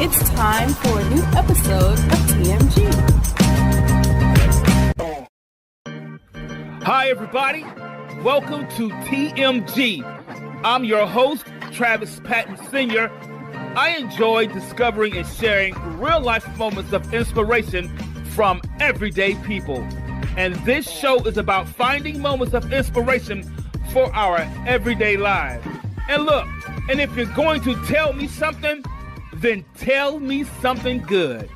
It's time for a new episode of TMG. Hi, everybody. Welcome to TMG. I'm your host, Travis Patton Sr. I enjoy discovering and sharing real life moments of inspiration from everyday people. And this show is about finding moments of inspiration for our everyday lives. And look, and if you're going to tell me something, then tell me something good.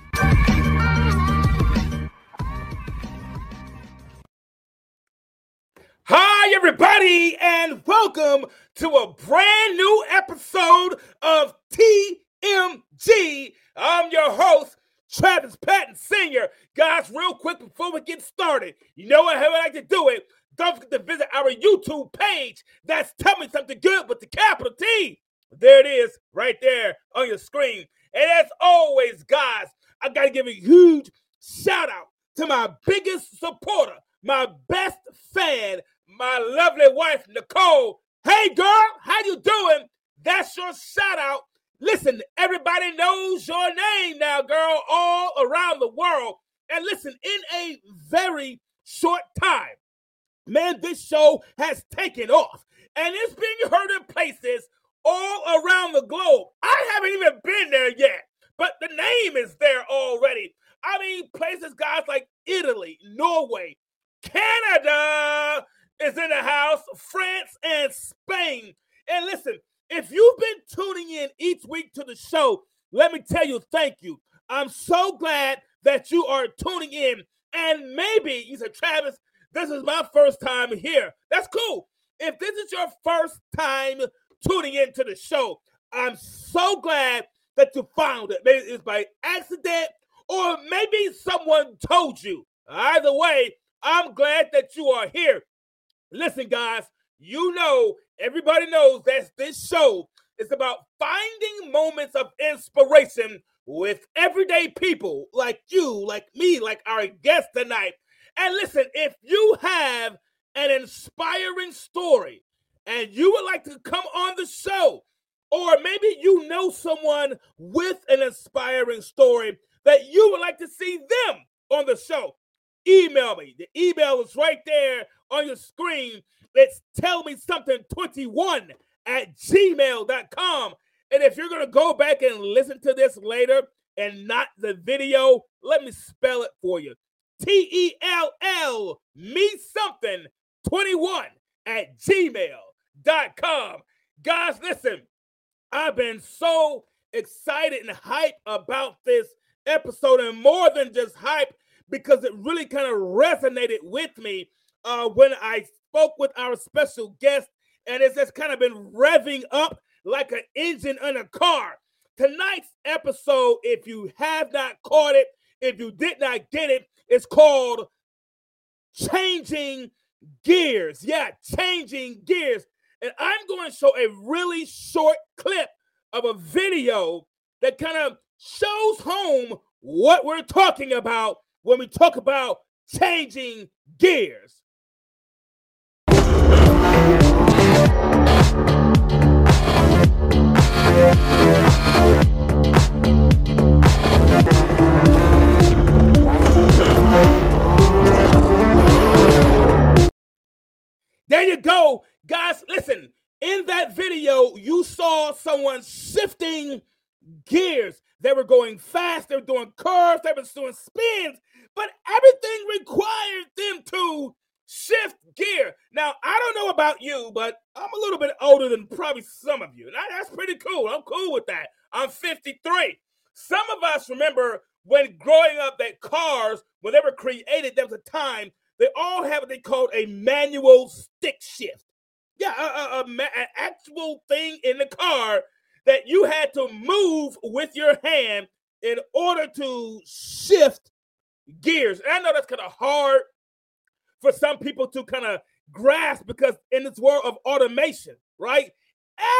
Hi, everybody, and welcome to a brand new episode of TMG. I'm your host, Travis Patton Sr. Guys, real quick before we get started, you know what, how I like to do it. Don't forget to visit our YouTube page. That's Tell Me Something Good with the capital T. There it is, right there on your screen. And as always, guys, I got to give a huge shout out to my biggest supporter, my best fan, my lovely wife, Nicole. Hey, girl, how you doing? That's your shout out. Listen, everybody knows your name now, girl, all around the world. And listen, in a very short time, man, this show has taken off and it's being heard in places all around the globe. I haven't even been there yet, but the name is there already. I mean, places, guys, like Italy, Norway, Canada is in the house, France, and Spain. And listen, if you've been tuning in each week to the show, let me tell you, thank you. I'm so glad that you are tuning in. And maybe you said, Travis, this is my first time here. That's cool. If this is your first time tuning into the show. I'm so glad that you found it. Maybe it's by accident or maybe someone told you. Either way, I'm glad that you are here. Listen, guys, you know, everybody knows that this show is about finding moments of inspiration with everyday people like you, like me, like our guest tonight. And listen, if you have an inspiring story, and you would like to come on the show, or maybe you know someone with an inspiring story that you would like to see them on the show, email me. The email is right there on your screen. It's tell me something 21 at gmail.com. And if you're going to go back and listen to this later and not the video, let me spell it for you. T E L L me something 21 at gmail com. Guys, listen, I've been so excited and hyped about this episode, and more than just hype, because it really kind of resonated with me uh, when I spoke with our special guest, and it's just kind of been revving up like an engine in a car. Tonight's episode, if you have not caught it, if you did not get it, it's called Changing Gears. Yeah, Changing Gears. And I'm going to show a really short clip of a video that kind of shows home what we're talking about when we talk about changing gears. There you go. Guys, listen, in that video, you saw someone shifting gears. They were going fast, they were doing curves, they were doing spins, but everything required them to shift gear. Now, I don't know about you, but I'm a little bit older than probably some of you. That's pretty cool. I'm cool with that. I'm 53. Some of us remember when growing up that cars, when they were created, there was a time they all have what they called a manual stick shift. Yeah, a, a, a, an actual thing in the car that you had to move with your hand in order to shift gears. And I know that's kind of hard for some people to kind of grasp because in this world of automation, right?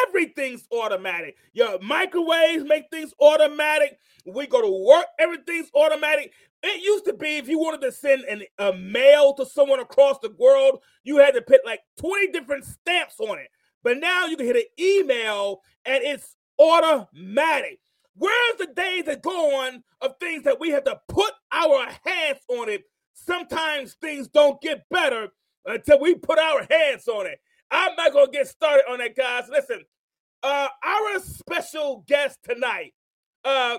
Everything's automatic. Your microwaves make things automatic. We go to work, everything's automatic. It used to be if you wanted to send an, a mail to someone across the world, you had to put like 20 different stamps on it. But now you can hit an email and it's automatic. Where's the days that go on of things that we have to put our hands on it? Sometimes things don't get better until we put our hands on it. I'm not gonna get started on that, guys. Listen, uh, our special guest tonight, uh,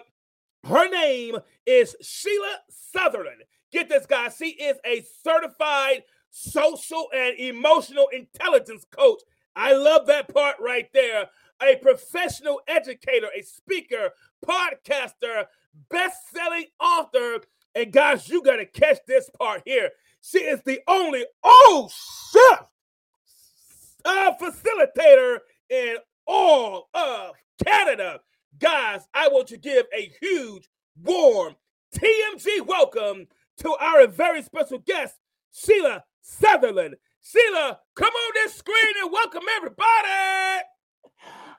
her name is Sheila Sutherland. Get this, guys. She is a certified social and emotional intelligence coach. I love that part right there. A professional educator, a speaker, podcaster, best-selling author, and guys, you got to catch this part here. She is the only oh shit, uh, facilitator in all of Canada. Guys, I want to give a huge, warm TMG welcome to our very special guest, Sheila Sutherland. Sheila, come on this screen and welcome everybody.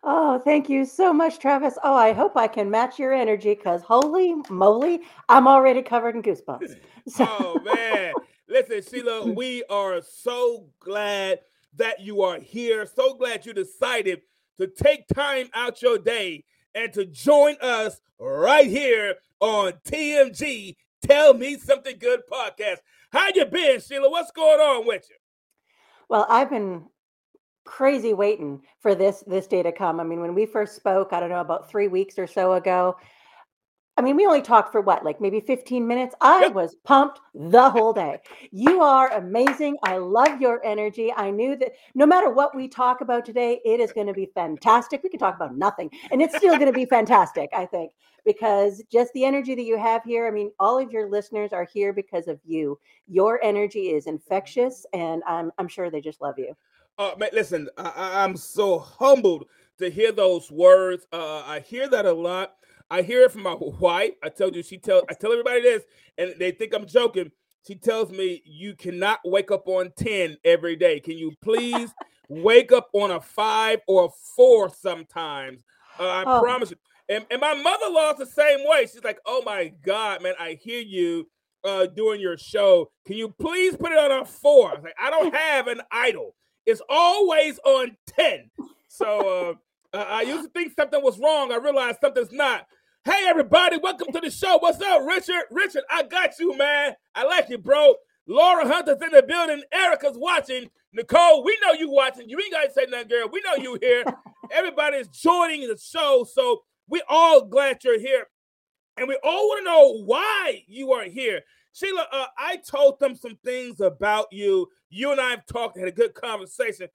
Oh, thank you so much, Travis. Oh, I hope I can match your energy because holy moly, I'm already covered in goosebumps. So. oh, man. Listen, Sheila, we are so glad that you are here. So glad you decided to take time out your day and to join us right here on TMG Tell Me Something Good podcast. How you been, Sheila? What's going on with you? Well, I've been crazy waiting for this this day to come. I mean, when we first spoke, I don't know about 3 weeks or so ago, I mean, we only talked for what, like maybe 15 minutes. I yep. was pumped the whole day. You are amazing. I love your energy. I knew that no matter what we talk about today, it is going to be fantastic. We can talk about nothing, and it's still going to be fantastic, I think, because just the energy that you have here. I mean, all of your listeners are here because of you. Your energy is infectious, and I'm, I'm sure they just love you. Uh, man, listen, I, I'm so humbled to hear those words. Uh, I hear that a lot I hear it from my wife. I told you she tell I tell everybody this, and they think I'm joking. She tells me you cannot wake up on 10 every day. Can you please wake up on a five or a four sometimes? Uh, I oh. promise you. And, and my mother-in-law's the same way. She's like, oh my God, man, I hear you uh, doing your show. Can you please put it on a four? I, like, I don't have an idol. It's always on 10. So uh, I used to think something was wrong. I realized something's not. Hey, everybody, welcome to the show. What's up, Richard? Richard, I got you, man. I like you, bro. Laura Hunter's in the building. Erica's watching. Nicole, we know you watching. You ain't got to say nothing, girl. We know you here. Everybody's joining the show. So we all glad you're here. And we all want to know why you are here. Sheila, uh, I told them some things about you. You and I have talked, had a good conversation.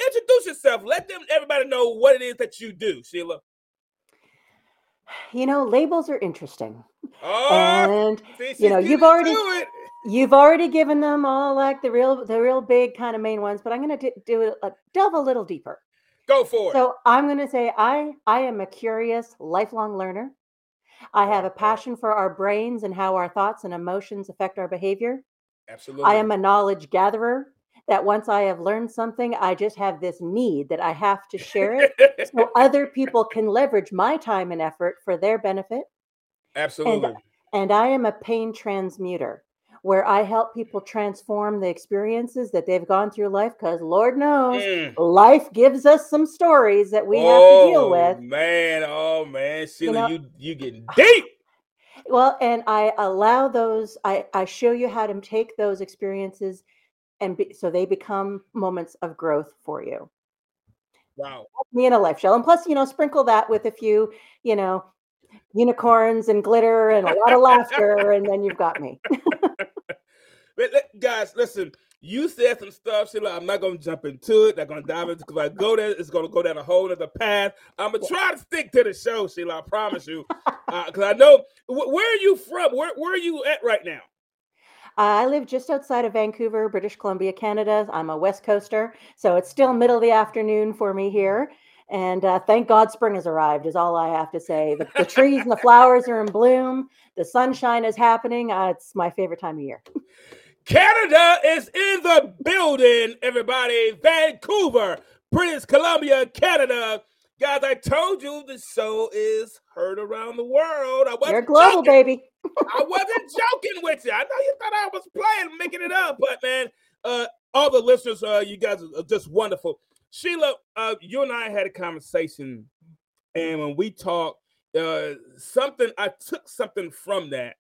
Introduce yourself. Let them everybody know what it is that you do, Sheila. You know, labels are interesting. Oh, and see, you know, you've already you've already given them all like the real the real big kind of main ones, but I'm going to do it uh, delve a little deeper. Go for it. So I'm going to say I I am a curious lifelong learner. I have a passion for our brains and how our thoughts and emotions affect our behavior. Absolutely. I am a knowledge gatherer that once I have learned something, I just have this need that I have to share it so other people can leverage my time and effort for their benefit. Absolutely. And, and I am a pain transmuter where I help people transform the experiences that they've gone through life because Lord knows mm. life gives us some stories that we oh, have to deal with. Man, oh man, Sheila, you, know, you you getting deep. Well, and I allow those, I, I show you how to take those experiences and be, so they become moments of growth for you. Wow. Me in a life shell. And plus, you know, sprinkle that with a few, you know, unicorns and glitter and a lot of laughter, and then you've got me. guys, listen. You said some stuff, Sheila. I'm not gonna jump into it. Not gonna dive into because I go there, it's gonna go down a whole other path. I'm gonna try to stick to the show, Sheila. I promise you, because uh, I know where are you from? Where where are you at right now? I live just outside of Vancouver, British Columbia, Canada. I'm a West Coaster, so it's still middle of the afternoon for me here. And uh, thank God spring has arrived, is all I have to say. The, the trees and the flowers are in bloom. The sunshine is happening. Uh, it's my favorite time of year. Canada is in the building, everybody. Vancouver, British Columbia, Canada. Guys, I told you the show is heard around the world. I wasn't You're global, joking. baby. I wasn't joking with you. I know you thought I was playing, making it up, but man, uh, all the listeners, uh, you guys are just wonderful. Sheila, uh, you and I had a conversation, and when we talked, uh, something I took something from that,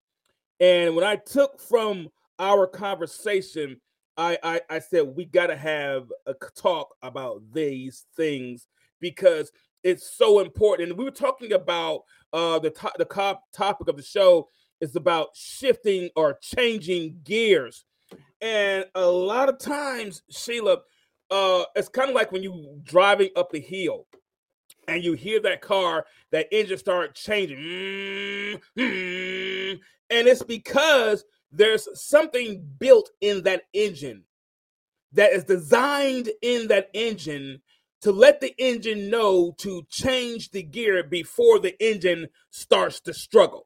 and when I took from our conversation, I, I, I said we got to have a talk about these things because it's so important. And we were talking about uh, the to- the top topic of the show is about shifting or changing gears, and a lot of times, Sheila, uh, it's kind of like when you're driving up the hill and you hear that car, that engine start changing, and it's because there's something built in that engine that is designed in that engine to let the engine know to change the gear before the engine starts to struggle.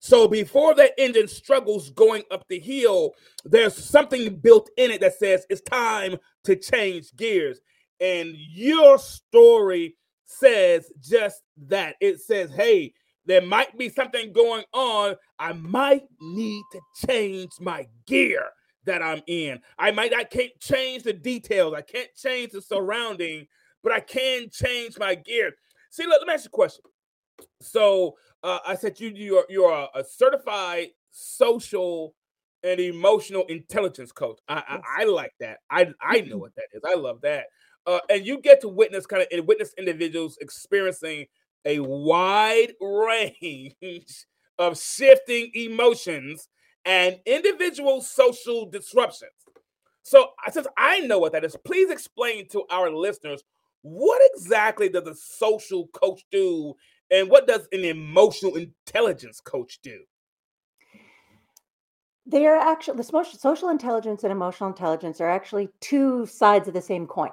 So before that engine struggles going up the hill, there's something built in it that says it's time to change gears. And your story says just that. It says, hey, there might be something going on. I might need to change my gear that I'm in. I might I can't change the details. I can't change the surrounding, but I can change my gear. See, let, let me ask you a question. So uh, I said you you're you're a, a, certified social and emotional intelligence coach. I, I, I like that. I I know what that is. I love that. Uh, and you get to witness kind of witness individuals experiencing a wide range of shifting emotions and individual social disruptions. So, since I know what that is, please explain to our listeners what exactly does a social coach do and what does an emotional intelligence coach do? They are actually the social intelligence and emotional intelligence are actually two sides of the same coin.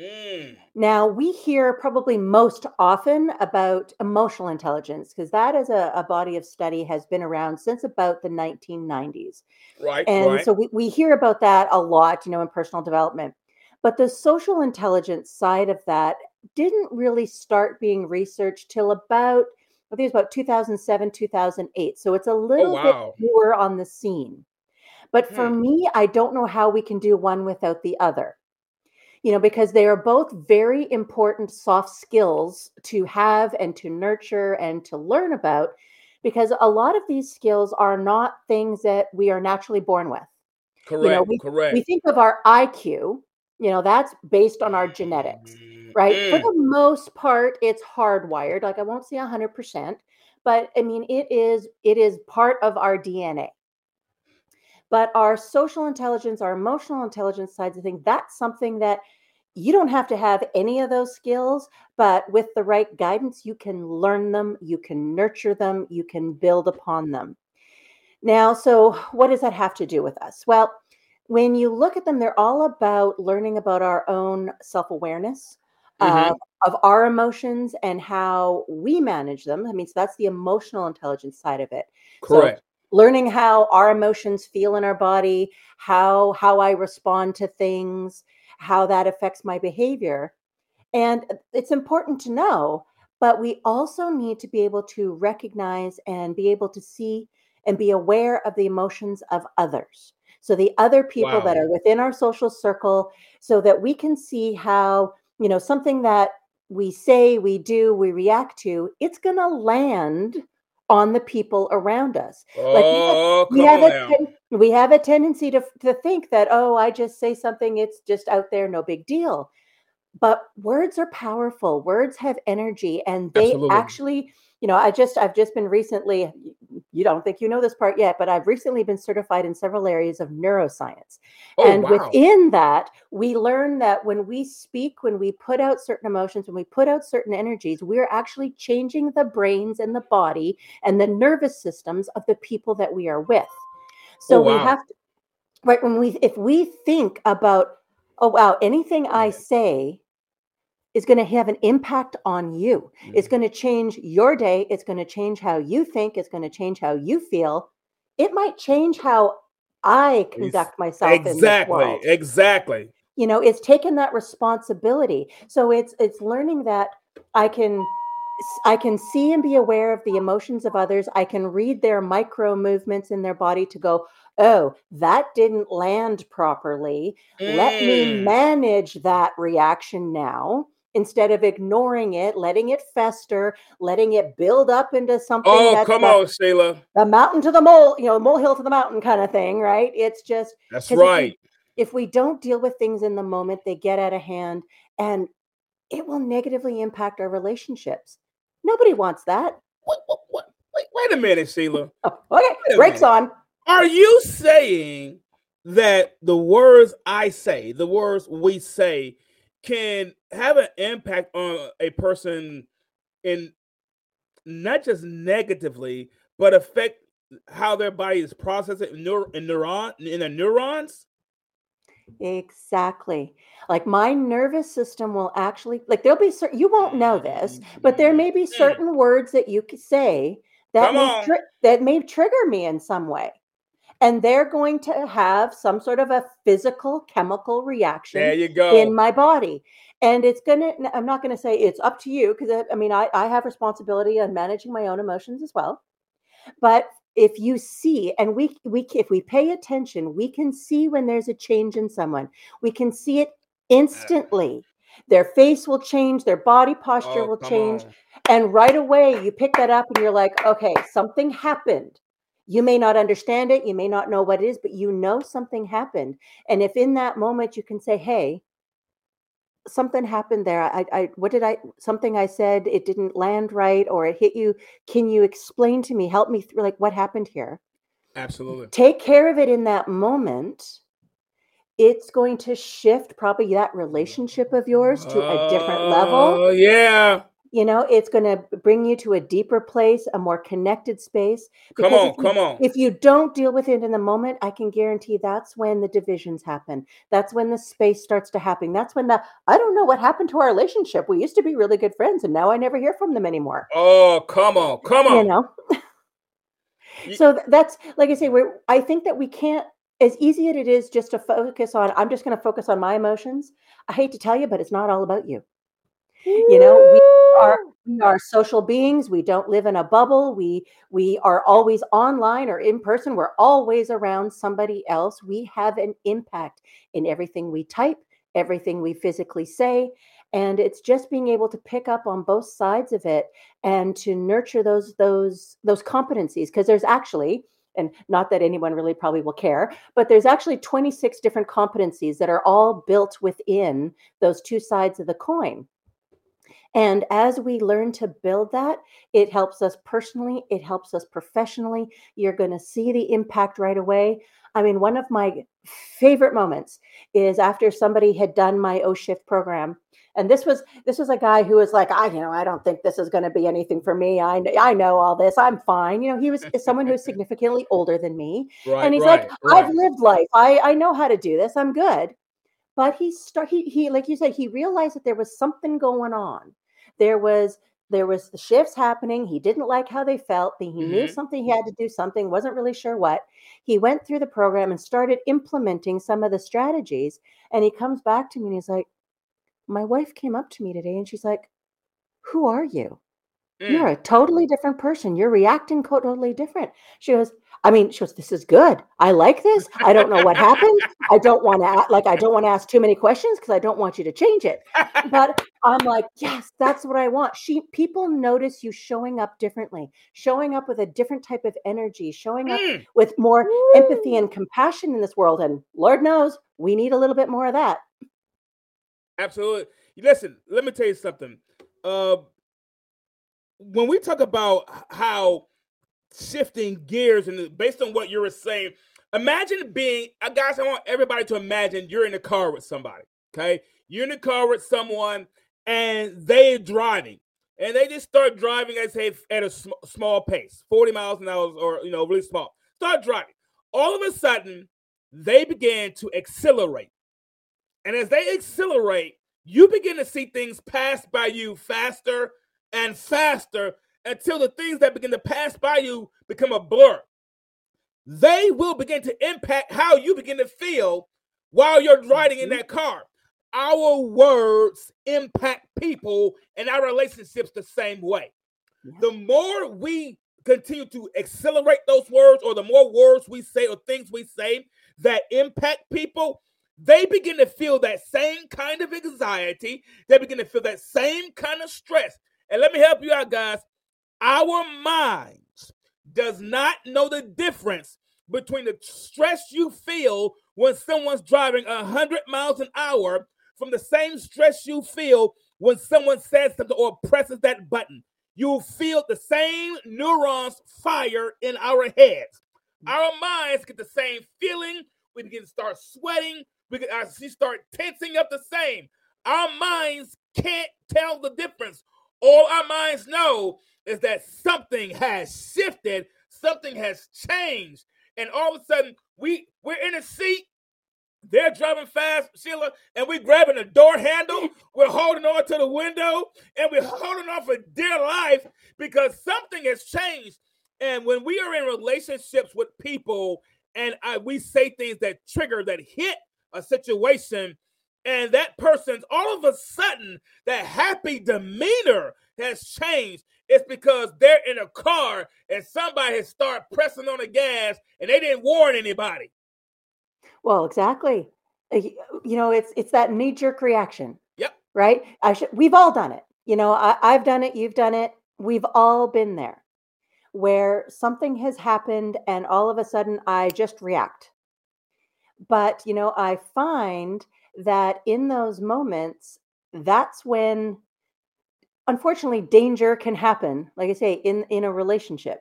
Mm. Now, we hear probably most often about emotional intelligence because that as a, a, body of study has been around since about the 1990s. Right. And right. so we, we hear about that a lot, you know, in personal development. But the social intelligence side of that didn't really start being researched till about, I think it's about 2007, 2008. So it's a oh, little oh, wow. bit newer on the scene. But for hmm. me, I don't know how we can do one without the other you know, because they are both very important soft skills to have and to nurture and to learn about, because a lot of these skills are not things that we are naturally born with. Correct. You know, we, correct. We think of our IQ, you know, that's based on our genetics, right? Mm. For the most part, it's hardwired. Like I won't say 100%, but I mean, it is it is part of our DNA. But our social intelligence, our emotional intelligence sides of things, that's something that you don't have to have any of those skills, but with the right guidance, you can learn them, you can nurture them, you can build upon them. Now, so what does that have to do with us? Well, when you look at them, they're all about learning about our own self awareness. Mm-hmm. Uh, of our emotions and how we manage them. I mean, so that's the emotional intelligence side of it. Correct. So learning how our emotions feel in our body how how i respond to things how that affects my behavior and uh, it's important to know but we also need to be able to recognize and be able to see and be aware of the emotions of others so the other people wow. that are within our social circle so that we can see how you know something that we say we do we react to it's going to land on the people around us. Oh, like we have, we have a ten, we have a tendency to to think that oh, I just say something, it's just out there, no big deal. But words are powerful. Words have energy, and they Absolutely. actually you know, I just I've just been recently you don't think you know this part yet, but I've recently been certified in several areas of neuroscience. Oh, and wow. within that, we learn that when we speak, when we put out certain emotions, when we put out certain energies, we're actually changing the brains and the body and the nervous systems of the people that we are with. So Oh, we have to right when we if we think about oh wow, anything I say is going to have an impact on you. It's Mhm. going to change your day. It's going to change how you think. It's going to change how you feel. It might change how I conduct myself exactly, world. exactly. You know, it's taking that responsibility. So it's it's learning that I can I can see and be aware of the emotions of others. I can read their micro movements in their body to go, "Oh, that didn't land properly. Let me Mm. manage that reaction now." Instead of ignoring it, letting it fester, letting it build up into something Oh, come on, Sheila. the mountain to the mole, you know, molehill to the mountain kind of thing, right? It's just That's 'Cause if we- right. if we don't deal with things in the moment, they get out of hand and it will negatively impact our relationships. Nobody wants that. What, what, what? Wait, wait a minute, Sheila. Oh, okay, brakes on. Are you saying that the words I say, the words we say, can have an impact on a person in not just negatively, but affect how their body is processing neur- in neuron in the neurons? Exactly. Like my nervous system will actually like there'll be certain you won't know this, but there may be Mm. certain words that you could say that Come may tri- that may trigger me in some way. And they're going to have some sort of a physical chemical reaction There you go. in my body and it's gonna i'm not gonna say it's up to you because I, mean I, I have responsibility on managing my own emotions as well. But if you see and we we if we pay attention we can see when there's a change in someone. We can see it instantly. Their face will change their body posture Oh, will change on. and right away you pick that up and you're like okay something happened. You may not understand it you may not know what it is but you know something happened. And if in that moment you can say hey something happened there i i what did i something i said it didn't land right or it hit you can you explain to me help me through like what happened here Absolutely. take care of it in that moment it's going to shift probably that relationship of yours to a different level Oh, yeah. You know it's going to bring you to a deeper place a more connected space. Come on, if you- come on. if you don't deal with it in the moment i can guarantee that's when the divisions happen. That's when the space starts to happen. That's when the i don't know what happened to our relationship. We used to be really good friends and now i never hear from them anymore. Oh, come on, come on. you know so that's like i say we're i think that we can't as easy as it is just to focus on i'm just going to focus on my emotions i hate to tell you but it's not all about you. You know we are we are social beings we don't live in a bubble we we are always online or in person we're always around somebody else we have an impact in everything we type everything we physically say and it's just being able to pick up on both sides of it and to nurture those those those competencies because there's actually and not that anyone really probably will care but there's actually 26 different competencies that are all built within those two sides of the coin and as we learn to build that, it helps us personally, it helps us professionally. You're going to see the impact right away. I mean, one of my favorite moments is after somebody had done my O shift program. And this was this was a guy who was like, I you know, I don't think this is going to be anything for me. I I know all this. I'm fine. You know, he was someone who's significantly older than me Right, and he's right, like right. i've lived life i i know how to do this i'm good but he start he, he like you said he realized that there was something going on there was there was the shifts happening he didn't like how they felt he knew Mhm. something he had to do something wasn't really sure what he went through the program and started implementing some of the strategies and he comes back to me and he's like my wife came up to me today and she's like who are you Mm. you're a totally different person. You're reacting totally different. She goes, I mean, she goes, this is good. I like this. I don't know what happened. I don't want to like I don't want to ask too many questions because I don't want you to change it. But I'm like, yes, that's what I want. She people notice you showing up differently, showing up with a different type of energy, showing up Mm. with more empathy and compassion in this world. And Lord knows we need a little bit more of that. Absolutely. Listen, let me tell you something. Uh, when we talk about how shifting gears and based on what you were saying, imagine being, guys, I want everybody to imagine you're in the car with somebody. Okay. You're in the car with someone and they're driving and they just start driving, I say, at a sm- small pace, 40 miles an hour or, you know, really small. Start driving. All of a sudden, they began to accelerate. And as they accelerate, you begin to see things pass by you faster and faster until the things that begin to pass by you become a blur. They will begin to impact how you begin to feel while you're riding in mm-hmm. that car. Our words impact people and our relationships the same way. The more we continue to accelerate those words, or the more words we say or things we say that impact people, they begin to feel that same kind of anxiety. They begin to feel that same kind of stress. And let me help you out, guys. Our minds does not know the difference between the stress you feel when someone's driving 100 miles an hour from the same stress you feel when someone says something or presses that button. You'll feel the same neurons fire in our heads. Our minds get the same feeling. We begin to start sweating. We can start tensing up the same. Our minds can't tell the difference. All our minds know is that something has shifted, something has changed, and all of a sudden we we're in a seat. They're driving fast, Sheila, and we're grabbing the door handle. We're holding on to the window, and we're holding on for dear life because something has changed. And when we are in relationships with people, and I, we say things that trigger, that hit a situation, and that person's all of a sudden that happy demeanor has changed. It's because they're in a car and somebody has started pressing on the gas and they didn't warn anybody. Well, exactly. Uh, you know, it's it's that knee jerk reaction. Yep. Right. I should. We've all done it. You know, I, I've done it. You've done it. We've all been there, where something has happened and all of a sudden I just react. But you know, I find that in those moments, that's when unfortunately danger can happen like i say in in a relationship.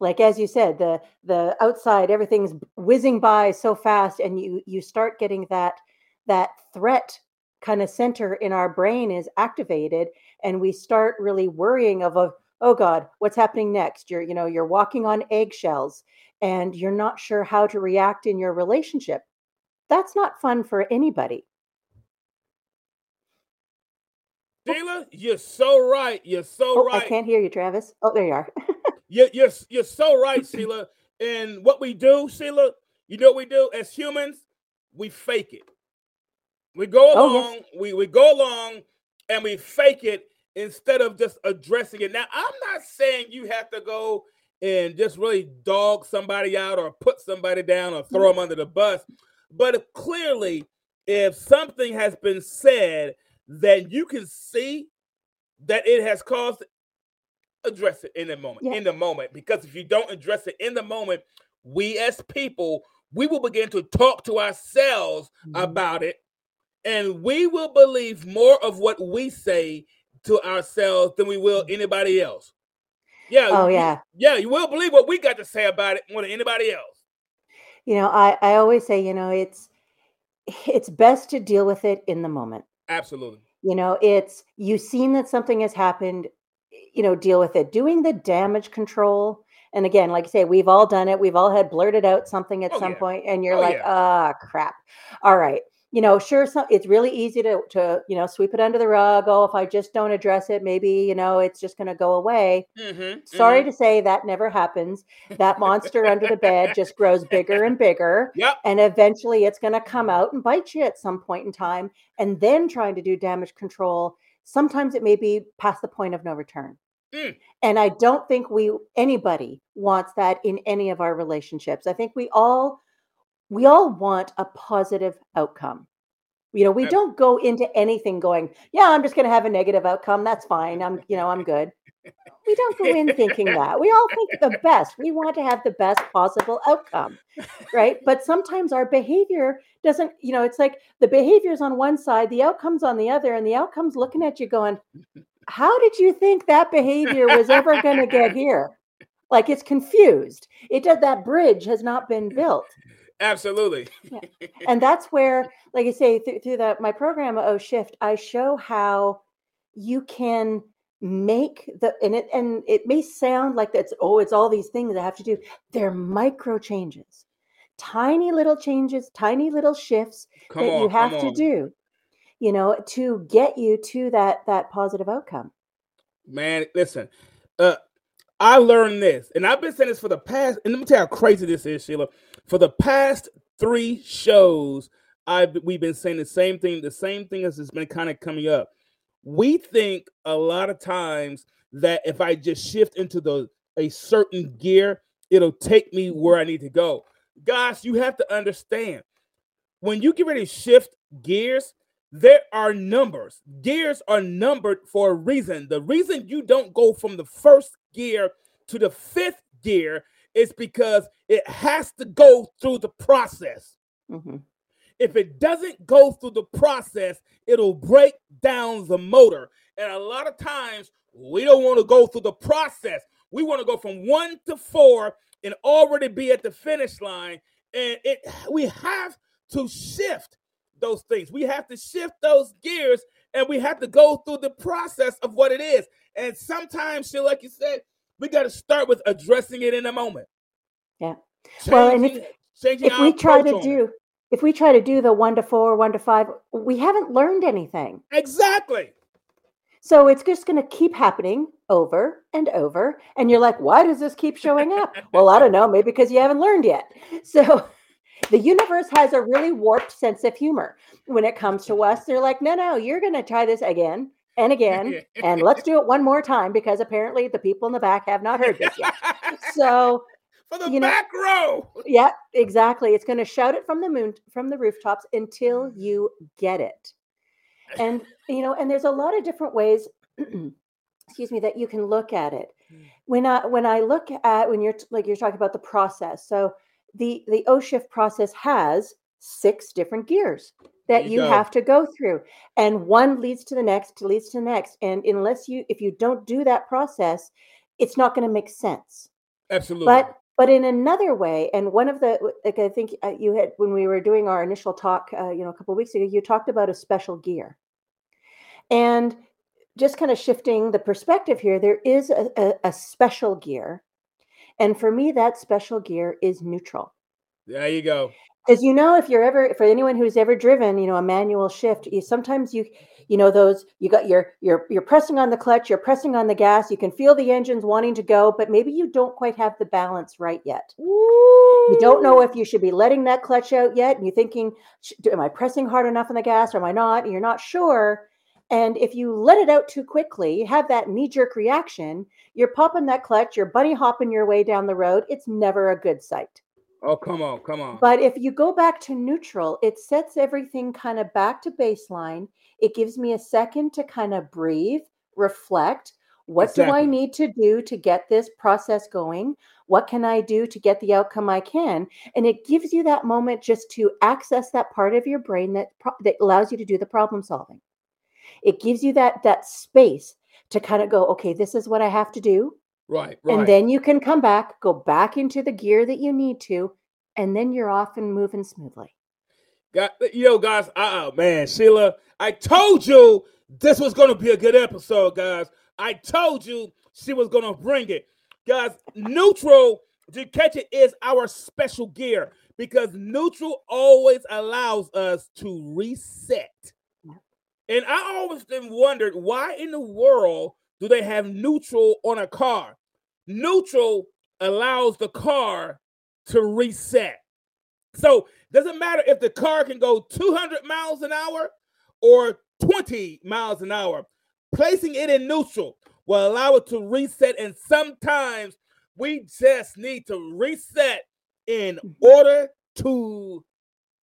Like as you said the the outside everything's whizzing by so fast and you you start getting that that threat kind of center in our brain is activated and we start really worrying of a oh god what's happening next? You're you know you're walking on eggshells and you're not sure how to react in your relationship. That's not fun for anybody Sheila, you're so right. You're so oh, right. I can't hear you, Travis. Oh, there you are. you're, you're, you're so right, Sheila. And what we do, Sheila, you know what we do as humans? We fake it. We go along, oh, yes. we, we go along and we fake it instead of just addressing it. Now, I'm not saying you have to go and just really dog somebody out or put somebody down or throw mm-hmm. them under the bus. But if clearly, if something has been said then you can see that it has caused address it in the moment yeah. in the moment because if you don't address it in the moment we as people we will begin to talk to ourselves mm-hmm. about it and we will believe more of what we say to ourselves than we will mm-hmm. anybody else yeah oh yeah yeah you will believe what we got to say about it more than anybody else you know i i always say you know it's it's best to deal with it in the moment Absolutely. You know, it's you've seen that something has happened, you know, deal with it. Doing the damage control. And again, like I say, we've all done it. We've all had blurted out something at oh, some yeah. point, and you're oh, like, ah, yeah. oh, crap. All right you know, sure, so it's really easy to to you know sweep it under the rug. Oh, if I just don't address it, maybe you know it's just going to go away. Mm-hmm, Sorry mm-hmm. to say that never happens. That monster under the bed just grows bigger and bigger. Yep. And eventually, it's going to come out and bite you at some point in time. And then trying to do damage control, sometimes it may be past the point of no return. Mm. And I don't think we anybody wants that in any of our relationships. I think we all we all want a positive outcome. You know, we don't go into anything going, yeah, I'm just going to have a negative outcome. That's fine. I'm, you know, I'm good. We don't go in thinking that. We all think the best. We want to have the best possible outcome, right? But sometimes our behavior doesn't, you know, it's like the behavior's on one side, the outcome's on the other, and the outcome's looking at you going, how did you think that behavior was ever going to get here? Like it's confused. It does that bridge has not been built. Absolutely. Yeah. And that's where, like I say, through, through the my program O Shift, I show how you can make the and it and it may sound like that's oh it's all these things I have to do. They're micro changes, tiny little changes, tiny little shifts Come that on, you have to do, you know, to get you to that that positive outcome. Man, listen. Uh I learned this, and I've been saying this for the past, and let me tell you how crazy this is, Sheila. For the past three shows, I've we've been saying the same thing. The same thing has been kind of coming up. We think a lot of times that if I just shift into the a certain gear, it'll take me where I need to go. Guys, you have to understand when you get ready to shift gears, there are numbers. Gears are numbered for a reason. The reason you don't go from the first gear to the fifth gear is because it has to go through the process. Mhm. If it doesn't go through the process, it'll break down the motor. And a lot of times we don't want to go through the process. We want to go from one to four and already be at the finish line. And it we have to shift those things. We have to shift those gears and we have to go through the process of what it is. And sometimes, shit, like you said, we got to start with addressing it in a moment. Yeah. Well, and if- Changing- changing If we try to do if we try to do the one to four, one to five, we haven't learned anything. exactly. So it's just going to keep happening over and over. And you're like, why does this keep showing up? well, I don't know. Maybe because you haven't learned yet. So the universe has a really warped sense of humor when it comes to us. They're like, no, no, you're going to try this again and again. and let's do it one more time because apparently the people in the back have not heard this yet. So for the you know- back row. yeah, exactly. It's going to shout it from the moon, from the rooftops until you get it. And, you know, and there's a lot of different ways, excuse me, that you can look at it. Hmm. When I, when I look at, when you're like, you're talking about the process. So the, the O shift process has six different gears that you you have to go through and one leads to the next leads to the next and unless you if you don't do that process it's not going to make sense Absolutely. but but in another way and one of the like i think uh, you had when we were doing our initial talk uh, you know a couple of weeks ago you talked about a special gear and just kind of shifting the perspective here there is a, a, a special gear and for me that special gear is neutral there you go. Because you know if you're ever for anyone who's ever driven you know a manual shift you sometimes you you know those you got your you're you're pressing on the clutch you're pressing on the gas you can feel the engines wanting to go but maybe you don't quite have the balance right yet. You don't know if you should be letting that clutch out yet and you're thinking am i pressing hard enough on the gas or am i not? And you're not sure. And if you let it out too quickly you have that knee-jerk reaction you're popping that clutch you're bunny hopping your way down the road it's never a good sight Oh, come on, come on. but if you go back to neutral, it sets everything kind of back to baseline. It gives me a second to kind of breathe, reflect. What do I need to do to get this process going? What can I do to get the outcome I can? And it gives you that moment just to access that part of your brain that pro- that allows you to do the problem solving. It gives you that that space to kind of go, okay, this is what I have to do. Right, right. And then you can come back, go back into the gear that you need to, and then you're off and moving smoothly. Got, yo, guys, uh, man, Sheila, I told you this was going to be a good episode, guys. I told you she was going to bring it. Guys, neutral, to catch it, is our special gear because neutral always allows us to reset. And I always been wondered why in the world do they have neutral on a car? Neutral allows the car to reset. So doesn't matter if the car can go 200 miles an hour or 20 miles an hour. Placing it in neutral will allow it to reset. And sometimes we just need to reset in mm-hmm. order to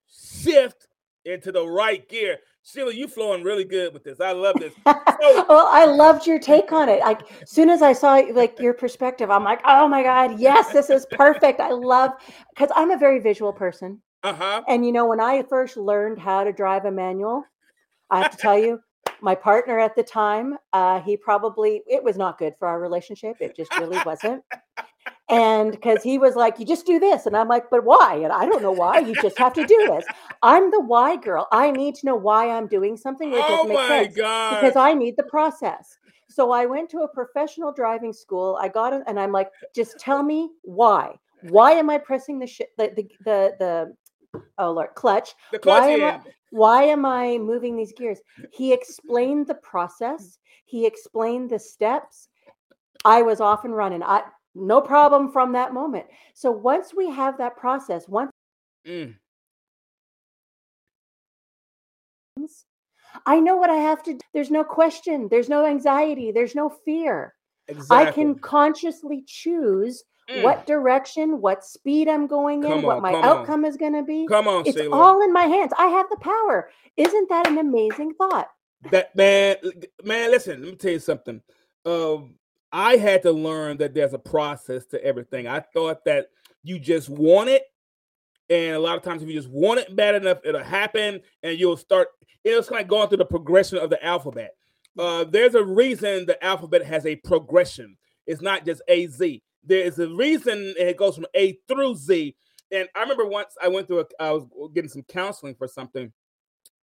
shift into the right gear. Sheila, you flowing really good with this. I love this. So- well, I loved your take on it. Like as soon as I saw like your perspective, I'm like, oh my God, yes, this is perfect. I love because I'm a very visual person. Uh-huh. And you know, when I first learned how to drive a manual, I have to tell you, my partner at the time, uh, he probably it was not good for our relationship. It just really wasn't. And because he was like, you just do this. And I'm like, but why? And I don't know why. You just have to do this. I'm the why girl. I need to know why I'm doing something. Oh my sense god! because I need the process. So I went to a professional driving school. I got it, and I'm like, just tell me why. Why am I pressing the shit the the the, the oh lord clutch? the clutch why am I-. Why am I moving these gears? He explained the process. He explained the steps. I was off and running. I no problem from that moment. So once we have that process, once Mm. I know what I have to do. There's no question. There's no anxiety. There's no fear. Exactly. I can consciously choose Mm. what direction, what speed I'm going in, Come what my come on. outcome is going to be. Come on, It's Sheila. all in my hands. I have the power. Isn't that an amazing thought? That man, man, listen. Let me tell you something. Um, I had to learn that there's a process to everything. I thought that you just want it, and a lot of times, if you just want it bad enough, it'll happen, and you'll start. It's of going through the progression of the alphabet. Uh, there's a reason the alphabet has a progression. It's not just A Z. There is a reason it goes from A through Z. And I remember once I went through. A, I was getting some counseling for something,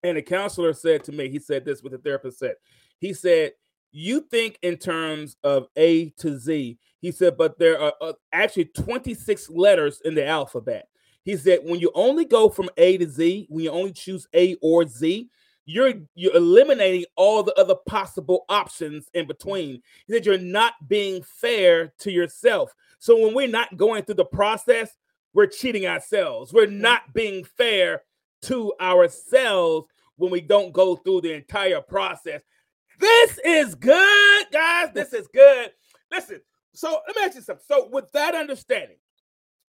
and the counselor said to me, he said this, what the therapist said. He said, You think in terms of A to Z. He said, but there are uh, actually 26 letters in the alphabet. He said, when you only go from A to Z, when you only choose A or Z, you're you're eliminating all the other possible options in between. He said you're not being fair to yourself. So when we're not going through the process, we're cheating ourselves. We're not being fair to ourselves when we don't go through the entire process. This is good, guys. This is good. Listen, so let me ask you something. So, with that understanding,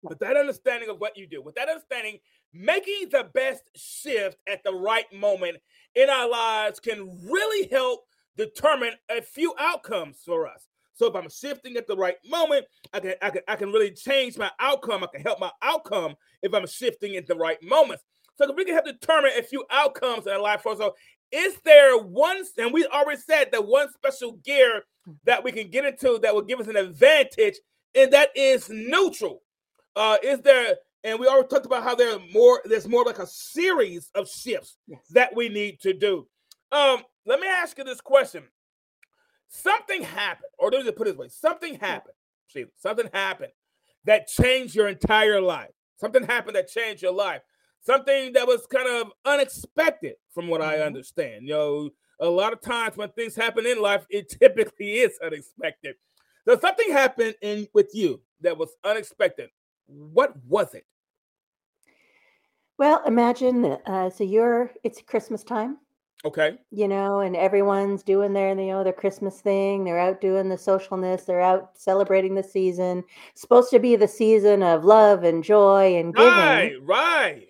with that understanding of what you do, with that understanding, making the best shift at the right moment in our lives can really help determine a few outcomes for us. So if I'm shifting at the right moment, I can I can I can really change my outcome. I can help my outcome if I'm shifting at the right moments. So we can help determine a few outcomes in our life. For us. So is there one, and we already said that one special gear that we can get into that will give us an advantage, and that is neutral. Uh, is there, and we already talked about how there are more, there's more like a series of shifts Yes. that we need to do. Um, let me ask you this question. Something happened, or let me put it this way: something happened. See, something happened that changed your entire life. Something happened that changed your life. Something that was kind of unexpected, from what I Mhm. understand. You know, a lot of times when things happen in life, it typically is unexpected. So something happened in with you that was unexpected. What was it? Well, imagine. Uh, so you're, it's Christmas time, Okay. you know, and everyone's doing their, you know, their Christmas thing. They're out doing the socialness. They're out celebrating the season. Supposed to be the season of love and joy and giving. Right, right.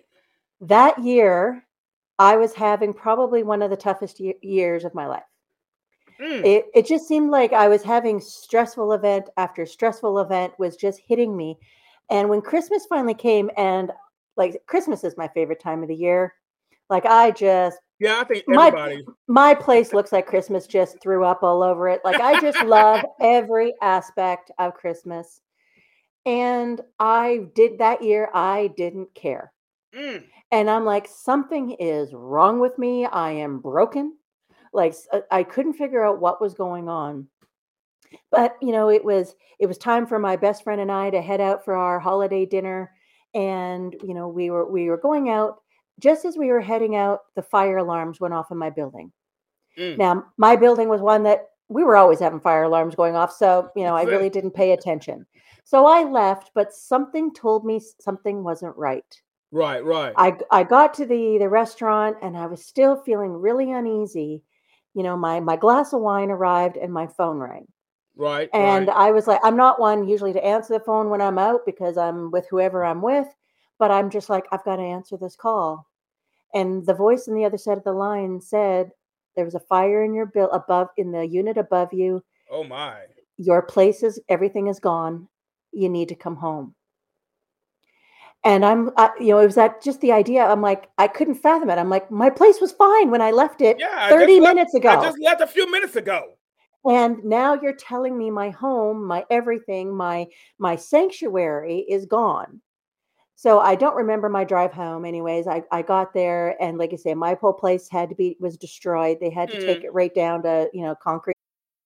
That year, I was having probably one of the toughest ye- years of my life. Mm, It, it just seemed like I was having stressful event after stressful event was just hitting me. And when Christmas finally came, and like Christmas is my favorite time of the year, like I just yeah, I think my- everybody. my place looks like Christmas just threw up all over it. Like I just love every aspect of Christmas. And I did that year, I didn't care. Mm, And I'm like, something is wrong with me. I am broken. Like uh, I couldn't figure out what was going on. But you know, it was it was time for my best friend and I to head out for our holiday dinner. And you know, we were we were going out. Just as we were heading out, the fire alarms went off in my building. Mm. Now, my building was one that we were always having fire alarms going off. So, you know, I really didn't pay attention. So I left, but something told me something wasn't right. right, right. i i got to the the restaurant and I was still feeling really uneasy. You know, my my glass of wine arrived and my phone rang. Right. And right. I was like, I'm not one usually to answer the phone when I'm out because I'm with whoever I'm with, but I'm just like, I've got to answer this call. And the voice on the other side of the line said, There was a fire in your bill above in the unit above you. oh my. Your place is everything is gone. You need to come home. And I'm, uh, you know, it was that just the idea. I'm like, I couldn't fathom it. I'm like, my place was fine when I left it Yeah, 30 just left- minutes ago. I just left a few minutes ago. And now you're telling me my home my everything my my sanctuary is gone so i don't remember my drive home anyways i, I got there and like i say my whole place had to be was destroyed they had to Mm. take it right down to you know concrete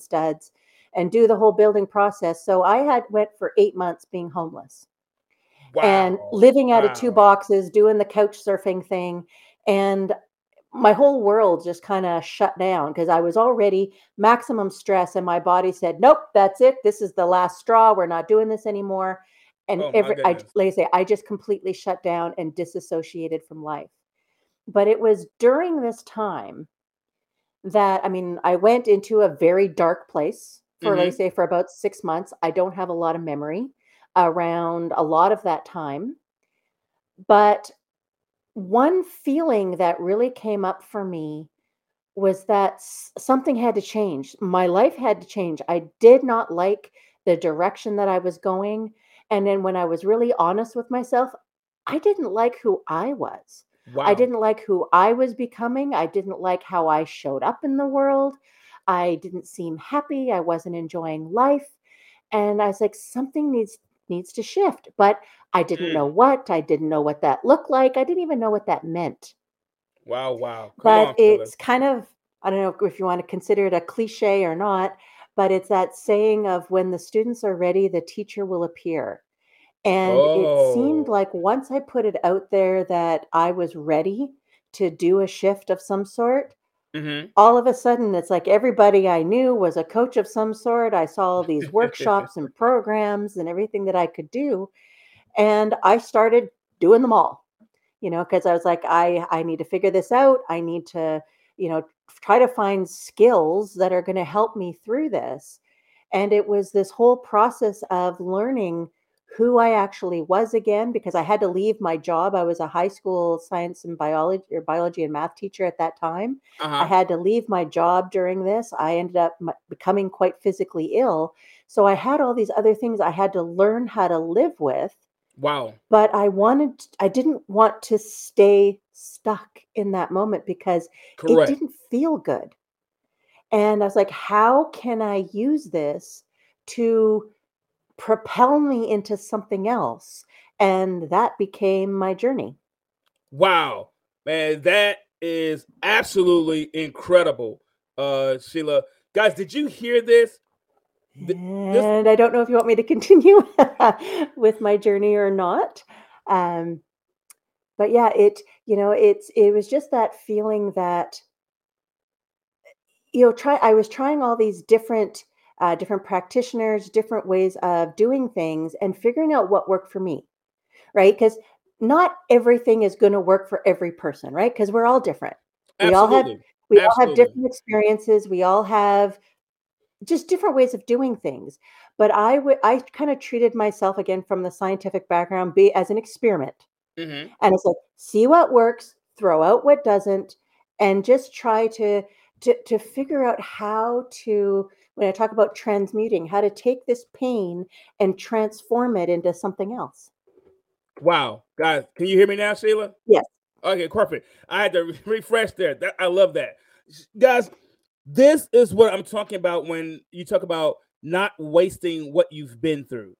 Studs and do the whole building process so i had went for eight months being homeless Wow. and living out of two boxes, doing the couch surfing thing. And my whole world just kind of shut down because I was already maximum stress, and my body said, Nope, that's it. This is the last straw. We're not doing this anymore. And Oh, every, I, like I say, I just completely shut down and disassociated from life. But it was during this time that, I mean, I went into a very dark place for, I Mhm. say, for about six months. I don't have a lot of memory around a lot of that time. But one feeling that really came up for me was that something had to change. My life had to change. I did not like the direction that I was going. And then when I was really honest with myself, I didn't like who I was. Wow. I didn't like who I was becoming. I didn't like how I showed up in the world. I didn't seem happy. I wasn't enjoying life. And I was like, something needs needs to shift. But I didn't Mm. know what. I didn't know what that looked like. I didn't even know what that meant. Wow, wow. Come But on, it's kind of, I don't know if you want to consider it a cliche or not, but it's that saying of when the students are ready, the teacher will appear. And it seemed Oh. like once I put it out there that I was ready to do a shift of some sort, Mhm. all of a sudden it's like everybody I knew was a coach of some sort. I saw all these workshops and programs and everything that I could do. And I started doing them all, you know, because I was like, I, I need to figure this out. I need to, you know, try to find skills that are going to help me through this. And it was this whole process of learning who I actually was again because I had to leave my job. I was a high school science and biology or biology and math teacher at that time. I Uh-huh. had to leave my job during this. I ended up m- becoming quite physically ill. So I had all these other things I had to learn how to live with, Wow. but I wanted I didn't want to stay stuck in that moment because Correct. it didn't feel good. And I was like, how can I use this to propel me into something else? And that became my journey. Wow, man, that is absolutely incredible, uh, Sheila. Guys, did you hear this? Th- this- And I don't know if you want me to continue with my journey or not. Um, but yeah, it, you know, it's, it was just that feeling that, you know, try, I was trying all these different, uh, different practitioners, different ways of doing things and figuring out what worked for me. Right. Because not everything is going to work for every person. Right. Because we're all different. We all have Absolutely. we all have different experiences we all have just different ways of doing things but i would i kind of treated myself again from the scientific background be as an experiment Mhm. and it's like see what works throw out what doesn't and just try to to to figure out how to when i talk about transmuting how to take this pain and transform it into something else Wow, guys, can you hear me now, Sheila? Yes. Okay, perfect. I had to re- refresh there. That I love that, guys. This is what I'm talking about when you talk about not wasting what you've been through.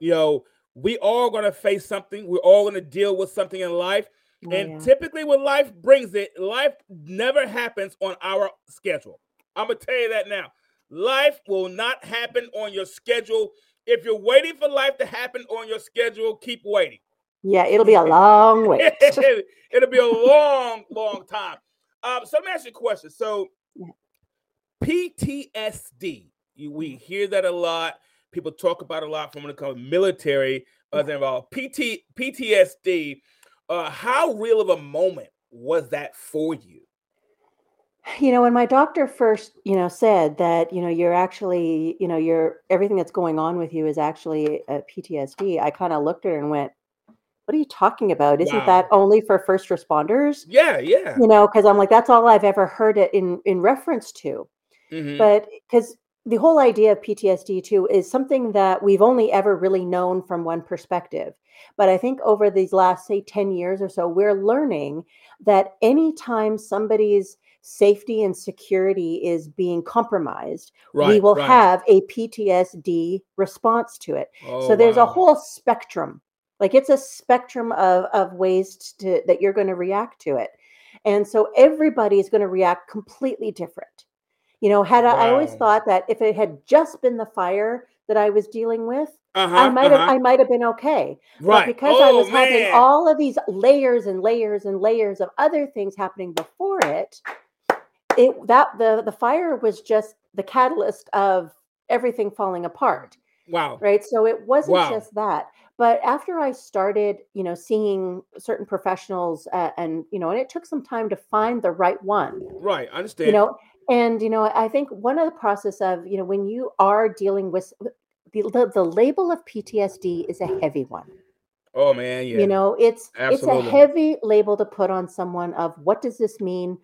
You know, we all going to face something. We're all going to deal with something in life. Oh, and yeah. typically, when life brings it, life never happens on our schedule. I'm going to tell you that now. Life will not happen on your schedule. If you're waiting for life to happen on your schedule, keep waiting. yeah, it'll be a long wait. It'll be a long, long time. Um, so let me ask you a question. So, PTSD, you, we hear that a lot. People talk about it a lot from when it comes to military. Uh, involved PT PTSD. Uh, how real of a moment was that for you? You know, when my doctor first, you know, said that, you know, you're actually, you know, you're everything that's going on with you is actually a PTSD, I kind of looked at her and went, What are you talking about? Isn't Wow. that only for first responders? Yeah, yeah. You know, because I'm like, that's all I've ever heard it in in reference to. Mhm. But because the whole idea of PTSD too is something that we've only ever really known from one perspective. But I think over these last, say, 10 years or so, we're learning that anytime somebody's safety and security is being compromised, we will right. have a PTSD response to it. Oh, so there's a whole spectrum. Like it's a spectrum of, of ways to that you're going to react to it. And so everybody is going to react completely different. You know, had I, I always thought that if it had just been the fire that I was dealing with, Uh-huh, I might have uh-huh. I might have been okay. right. But because I Oh, was having all of these layers and layers and layers of other things happening before it, it that the the fire was just the catalyst of everything falling apart wow. right so it wasn't Wow. just that but after i started you know seeing certain professionals uh, and you know and it took some time to find the right one Right. I understand. you know and you know i think one of the process of you know when you are dealing with the, the, the label of ptsd is a heavy one oh man, yeah. you know it's Absolutely. it's a heavy label to put on someone of what does this mean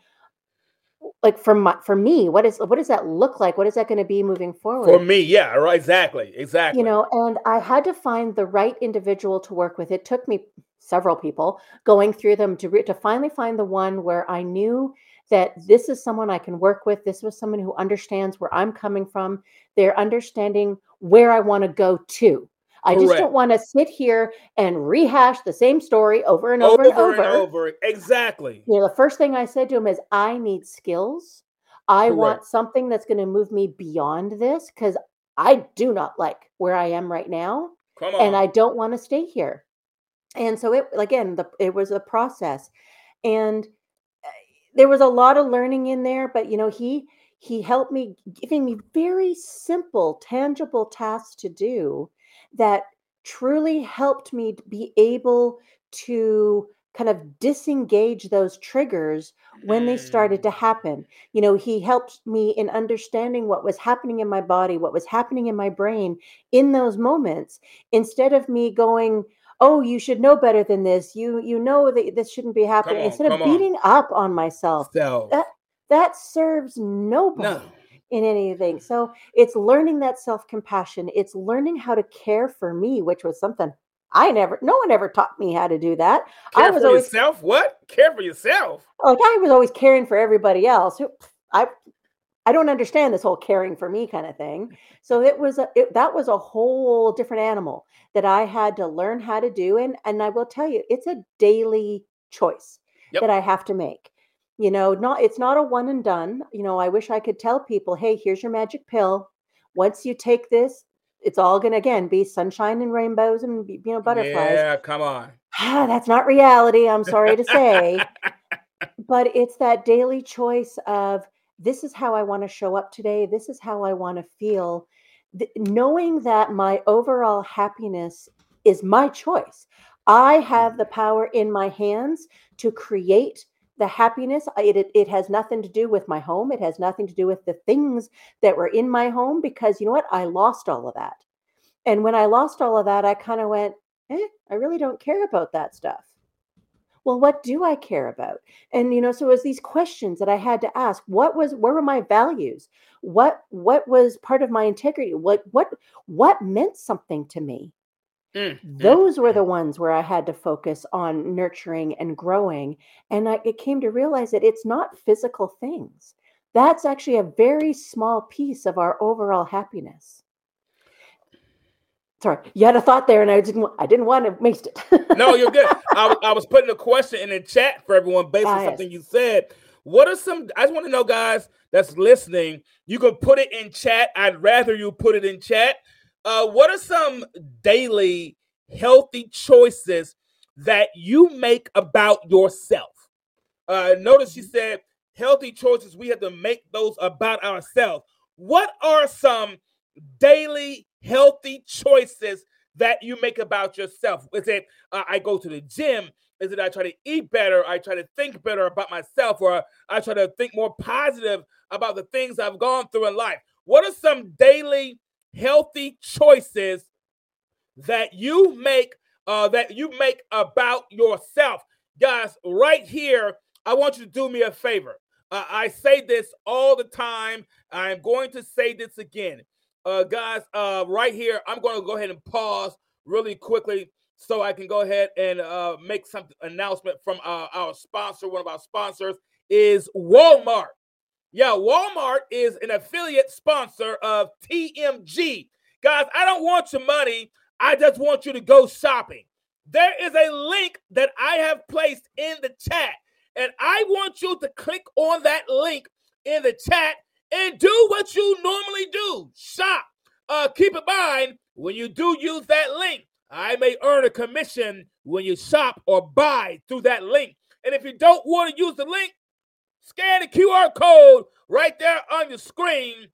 like for my for me what is what does that look like what is that going to be moving forward For me, yeah, right. Exactly. Exactly. you know and i had to find the right individual to work with it took me several people going through them to re- to finally find the one where i knew that this is someone i can work with this was someone who understands where i'm coming from they're understanding where i want to go to i just don't want to sit here and rehash the same story over and over, over, and over and over. Exactly. you know the first thing i said to him is i need skills i want something that's going to move me beyond this because i do not like where i am right now Come on. and I don't want to stay here. And so it again, the it was a process, and uh, there was a lot of learning in there. But you know, he he helped me, giving me very simple, tangible tasks to do that truly helped me be able to kind of disengage those triggers when they started to Mm. happen. You know, he helped me in understanding what was happening in my body, what was happening in my brain in those moments instead of me going, "Oh, you should know better than this. You you know that this shouldn't be happening." on, instead of come on. beating up on myself. So, That that serves nobody no. In anything. So it's learning that self compassion. It's learning how to care for me, which was something I never, no one ever taught me how to do that. Care I was for always yourself? What? Care for yourself? like I was always caring for everybody else. I I don't understand this whole caring for me kind of thing. So it was a it, that was a whole different animal that I had to learn how to do. And and I will tell you, it's a daily choice Yep. that I have to make. You know, not it's not a one and done. You know, I wish I could tell people, hey, here's your magic pill. Once you take this, it's all gonna again be sunshine and rainbows and you know butterflies Yeah, come on. ah, that's not reality. I'm sorry to say. but it's that daily choice of this is how I want to show up today. This is how I want to feel. Th- knowing that my overall happiness is my choice. I have the power in my hands to create the happiness. It, it, it has nothing to do with my home. It has nothing to do with the things that were in my home because you know what? I lost all of that. And when I lost all of that, I kind of went, eh, I really don't care about that stuff. Well, what do I care about? And you know, so it was these questions that I had to ask. What was where were my values? What what was part of my integrity? What what what meant something to me? Mm, mm, Those were mm. the ones where I had to focus on nurturing and growing. And I it came to realize that it's not physical things. That's actually a very small piece of our overall happiness. Sorry, you had a thought there, and I didn't. I didn't want to waste it. no, you're good. I, I, was putting a question in the chat for everyone based on something you said. What are some? I just want to know, guys, that's listening. You can put it in chat. I'd rather you put it in chat. Uh, what are some daily healthy choices that you make about yourself? Uh, notice you mm-hmm. said healthy choices. We have to make those about ourselves. What are some daily healthy choices that you make about yourself? Is it uh, I go to the gym? Is it I try to eat better? I try to think better about myself, or I try to think more positive about the things I've gone through in life? What are some daily healthy choices that you make uh, that you make about yourself, guys? Right here, I want you to do me a favor. Uh, I say this all the time. I'm going to say this again uh, guys, uh, right here, I'm going to go ahead and pause really quickly so I can go ahead and uh, make some announcement from uh, our sponsor. One of our sponsors is Walmart. Yeah, Walmart is an affiliate sponsor of TMG. Guys, I don't want your money. I just want you to go shopping. There is a link that I have placed in the chat, and I want you to click on that link in the chat and do what you normally do shop. Uh, keep in mind, when you do use that link, I may earn a commission when you shop or buy through that link. And if you don't want to use the link, scan the QR code right there on your screen.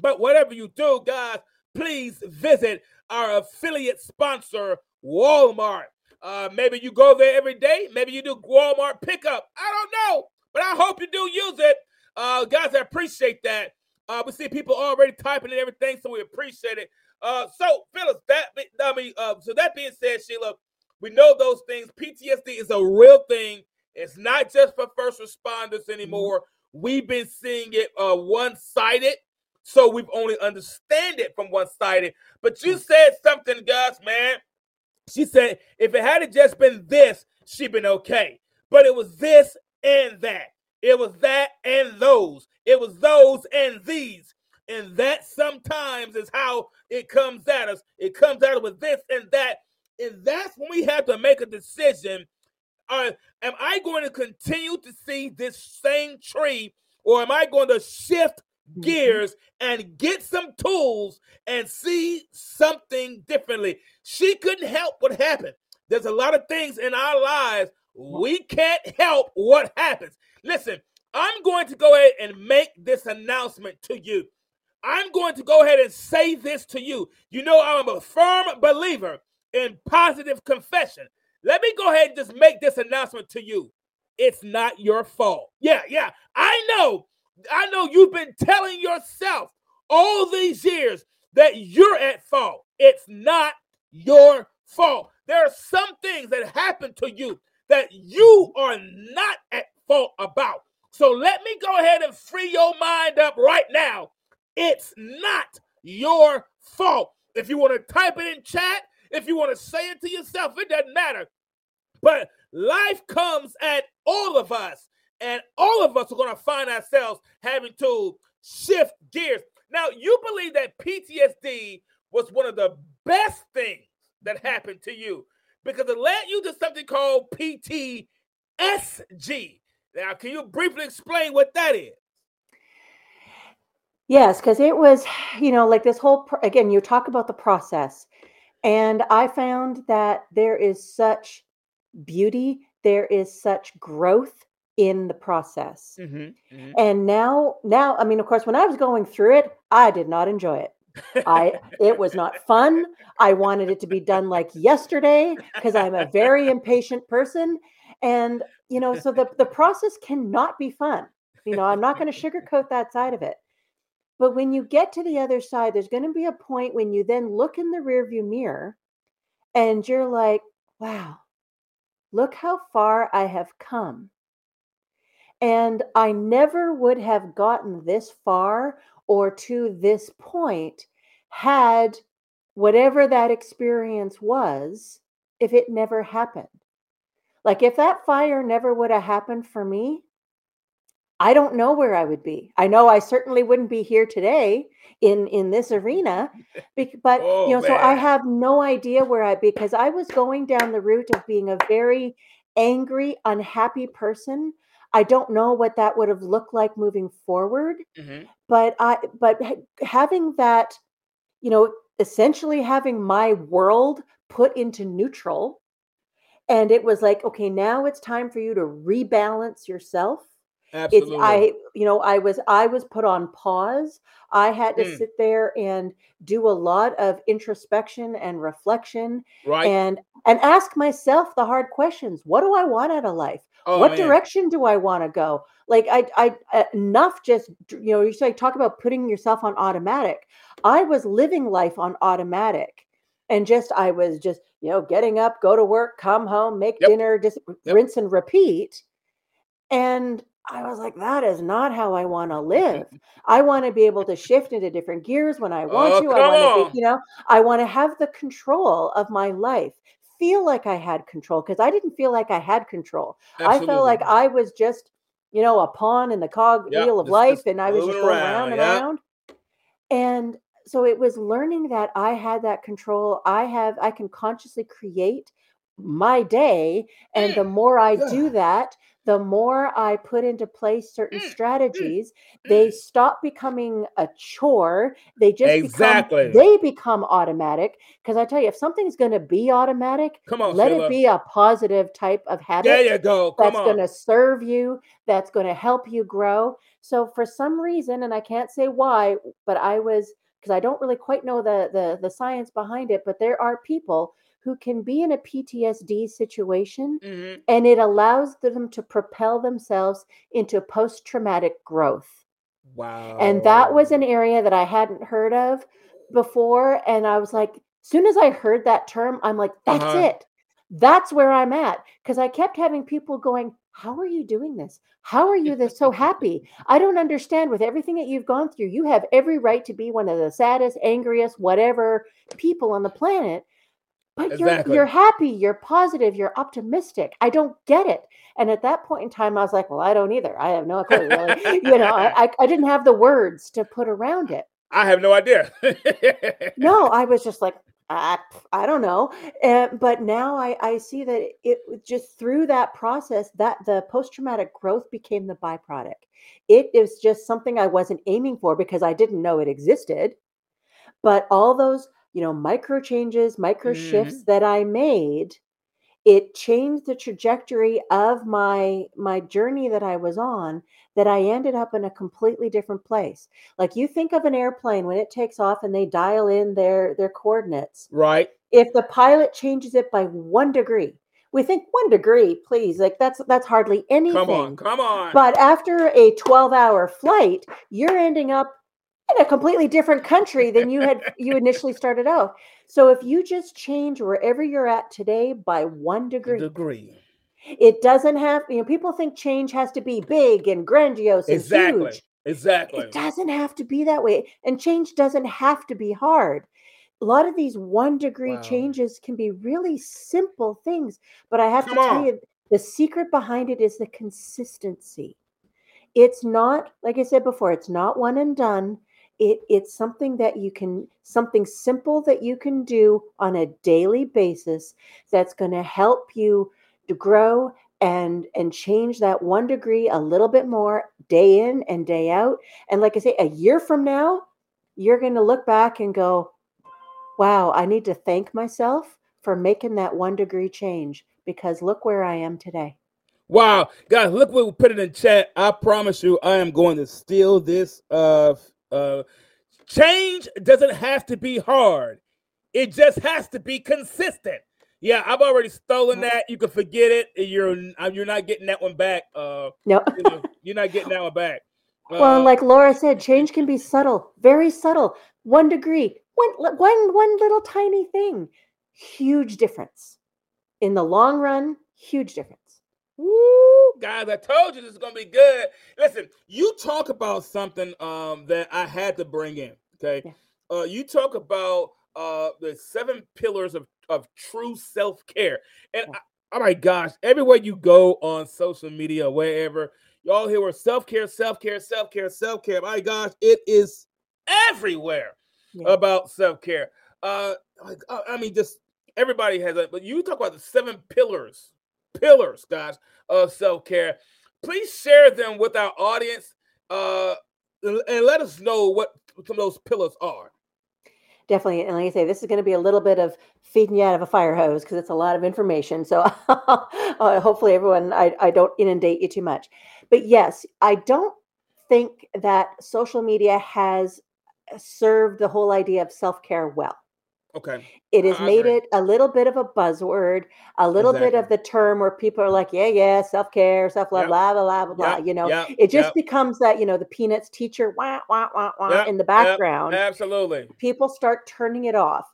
But whatever you do, guys, please visit our affiliate sponsor, Walmart. Uh, maybe you go there every day. Maybe you do Walmart pickup. I don't know, but I hope you do use it. Uh, guys, I appreciate that. Uh, we see people already typing and everything, so we appreciate it. Uh, so Phyllis, that I mean, uh, so that being said, Sheila, we know those things. PTSD is a real thing. It's not just for first responders anymore. Mm-hmm. We've been seeing it uh, one-sided, so we've only understand it from one-sided. But you mm. said something, Gus, man. She said if it had just been this, she'd been okay. But it was this and that. It was that and those. It was those and these. And that sometimes is how it comes at us. It comes at us with this and that. And that's when we have to make a decision. Am I going to continue to see this same tree or am I going to shift mm-hmm. gears and get some tools and see something differently? She couldn't help what happened. There's a lot of things in our lives we can't help what happens. Listen, I'm going to go ahead and make this announcement to you. I'm going to go ahead and say this to you. You know, I'm a firm believer in positive confession. Let me go ahead and just make this announcement to you. It's not your fault. Yeah, yeah. I know. I know you've been telling yourself all these years that you're at fault. It's not your fault. There are some things that happen to you that you are not at fault about. So let me go ahead and free your mind up right now. It's not your fault. If you want to type it in chat, if you want to say it to yourself, it doesn't matter. But life comes at all of us, and all of us are going to find ourselves having to shift gears. Now, you believe that PTSD was one of the best things that happened to you because it led you to something called PTSG. Now, can you briefly explain what that is? Yes, because it was, you know, like this whole, again, you talk about the process. And I found that there is such beauty, there is such growth in the process. Mm-hmm, mm-hmm. And now, now, I mean, of course, when I was going through it, I did not enjoy it. I it was not fun. I wanted it to be done like yesterday because I'm a very impatient person. And you know, so the, the process cannot be fun. You know, I'm not going to sugarcoat that side of it. But when you get to the other side, there's going to be a point when you then look in the rearview mirror and you're like, wow, look how far I have come. And I never would have gotten this far or to this point had whatever that experience was if it never happened. Like if that fire never would have happened for me, I don't know where I would be. I know I certainly wouldn't be here today in in this arena, but Oh, you know, so I have no idea where I because I was going down the route of being a very angry, unhappy person. I don't know what that would have looked like moving forward, Mhm. but I but having that, you know, essentially having my world put into neutral and it was like, okay, now it's time for you to rebalance yourself it's i you know i was i was put on pause i had to Mm. sit there and do a lot of introspection and reflection right. and and ask myself the hard questions what do i want out of life oh, what man. direction do i want to go like i i uh, enough just you know you say talk about putting yourself on automatic i was living life on automatic and just i was just you know getting up go to work come home make Yep. dinner just Yep. rinse and repeat and I was like, that is not how I want to live. I want to be able to shift into different gears when I want Oh, to. I want to be, you know, I want to have the control of my life, feel like I had control because I didn't feel like I had control. I felt like I was just, you know, a pawn in the cog Yep, wheel of just- life just and I was just going around, round and yep. round. And so it was learning that I had that control. I have, I can consciously create my day. And the more I do that, the more I put into place certain Mm, mm, strategies, they Mm. stop becoming a chore. They just Exactly. become, they become automatic. Because I tell you, if something's going to be automatic, Come on, let Sheila. it be a positive type of habit There you go. Come that's going to serve you, that's going to help you grow. So for some reason, and I can't say why, but I was because I don't really quite know the, the the science behind it, but there are people who can be in a PTSD situation Mhm. and it allows them to propel themselves into post-traumatic growth. Wow. And that was an area that I hadn't heard of before. And I was like, as soon as I heard that term, I'm like, that's Uh-huh. it. That's where I'm at. Because I kept having people going, How are you doing this? How are you this so happy? I don't understand with everything that you've gone through. You have every right to be one of the saddest, angriest, whatever people on the planet. But Exactly. you're you're happy, you're positive, you're optimistic. I don't get it. And at that point in time, I was like, well, I don't either. I have no clue, really. you know, I, I, I didn't have the words to put around it. I have no idea. No, I was just like, I, I don't know. Uh, but now I, I see that it just through that process that the post traumatic growth became the byproduct. It is just something I wasn't aiming for because I didn't know it existed. But all those, you know, micro changes, micro shifts mm-hmm. that I made, it changed the trajectory of my my journey that I was on that I ended up in a completely different place. Like you think of an airplane when it takes off and they dial in their their coordinates. right. If the pilot changes it by 1 degree, we think 1 degree, please, like that's that's hardly anything. Come on. Come on. But after a 12-hour flight, you're ending up in a completely different country than you had you initially started out. So if you just change wherever you're at today by 1 degree, Degree. it doesn't have, you know, people think change has to be big and grandiose and Exactly. huge. Exactly. It doesn't have to be that way. And change doesn't have to be hard. A lot of these one degree Wow. changes can be really simple things. But I have Come to tell on. you, the secret behind it is the consistency. It's not, like I said before, it's not one and done. It, it's something that you can, something simple that you can do on a daily basis that's going to help you to grow and and change that one degree a little bit more day in and day out and like i say a year from now you're going to look back and go wow i need to thank myself for making that one degree change because look where i am today Wow, guys, look what we put in chat. I promise you, I am going to steal this. Uh, uh, change doesn't have to be hard; it just has to be consistent. Yeah, I've already stolen that. You can forget it. You're uh, you're not getting that one back. Uh, no you know, you're not getting that one back. well Uh, and like laura said change can be subtle very subtle one degree one one one little tiny thing huge difference in the long run huge difference Woo, guys, I told you this is gonna be good. Listen, you talk about something um that I had to bring in. Okay. Yeah. Uh you talk about uh the seven pillars of, of true self-care. And Yeah. I, oh my gosh, everywhere you go on social media wherever, Y'all hear where self care, self care, self care, self care. My gosh, it is everywhere yeah. about self care. Uh, I mean, just everybody has it. But you talk about the seven pillars, pillars, guys, of self care. Please share them with our audience, uh, and let us know what some of those pillars are. Definitely and like i say this is going to be a little bit of feeding you out of a fire hose because it's a lot of information so uh, hopefully everyone I, I don't inundate you too much. But yes i don't think that social media has served the whole idea of self-care well Okay. It has made it a little bit of a buzzword, a little exactly. bit of the term where people are like, yeah, yeah, self care, self love, yep. blah, blah, blah, blah, yep. You know, yep. it just becomes that, you know, the Peanuts teacher, wah, wah, wah, wah, in the background. Absolutely. People start turning it off.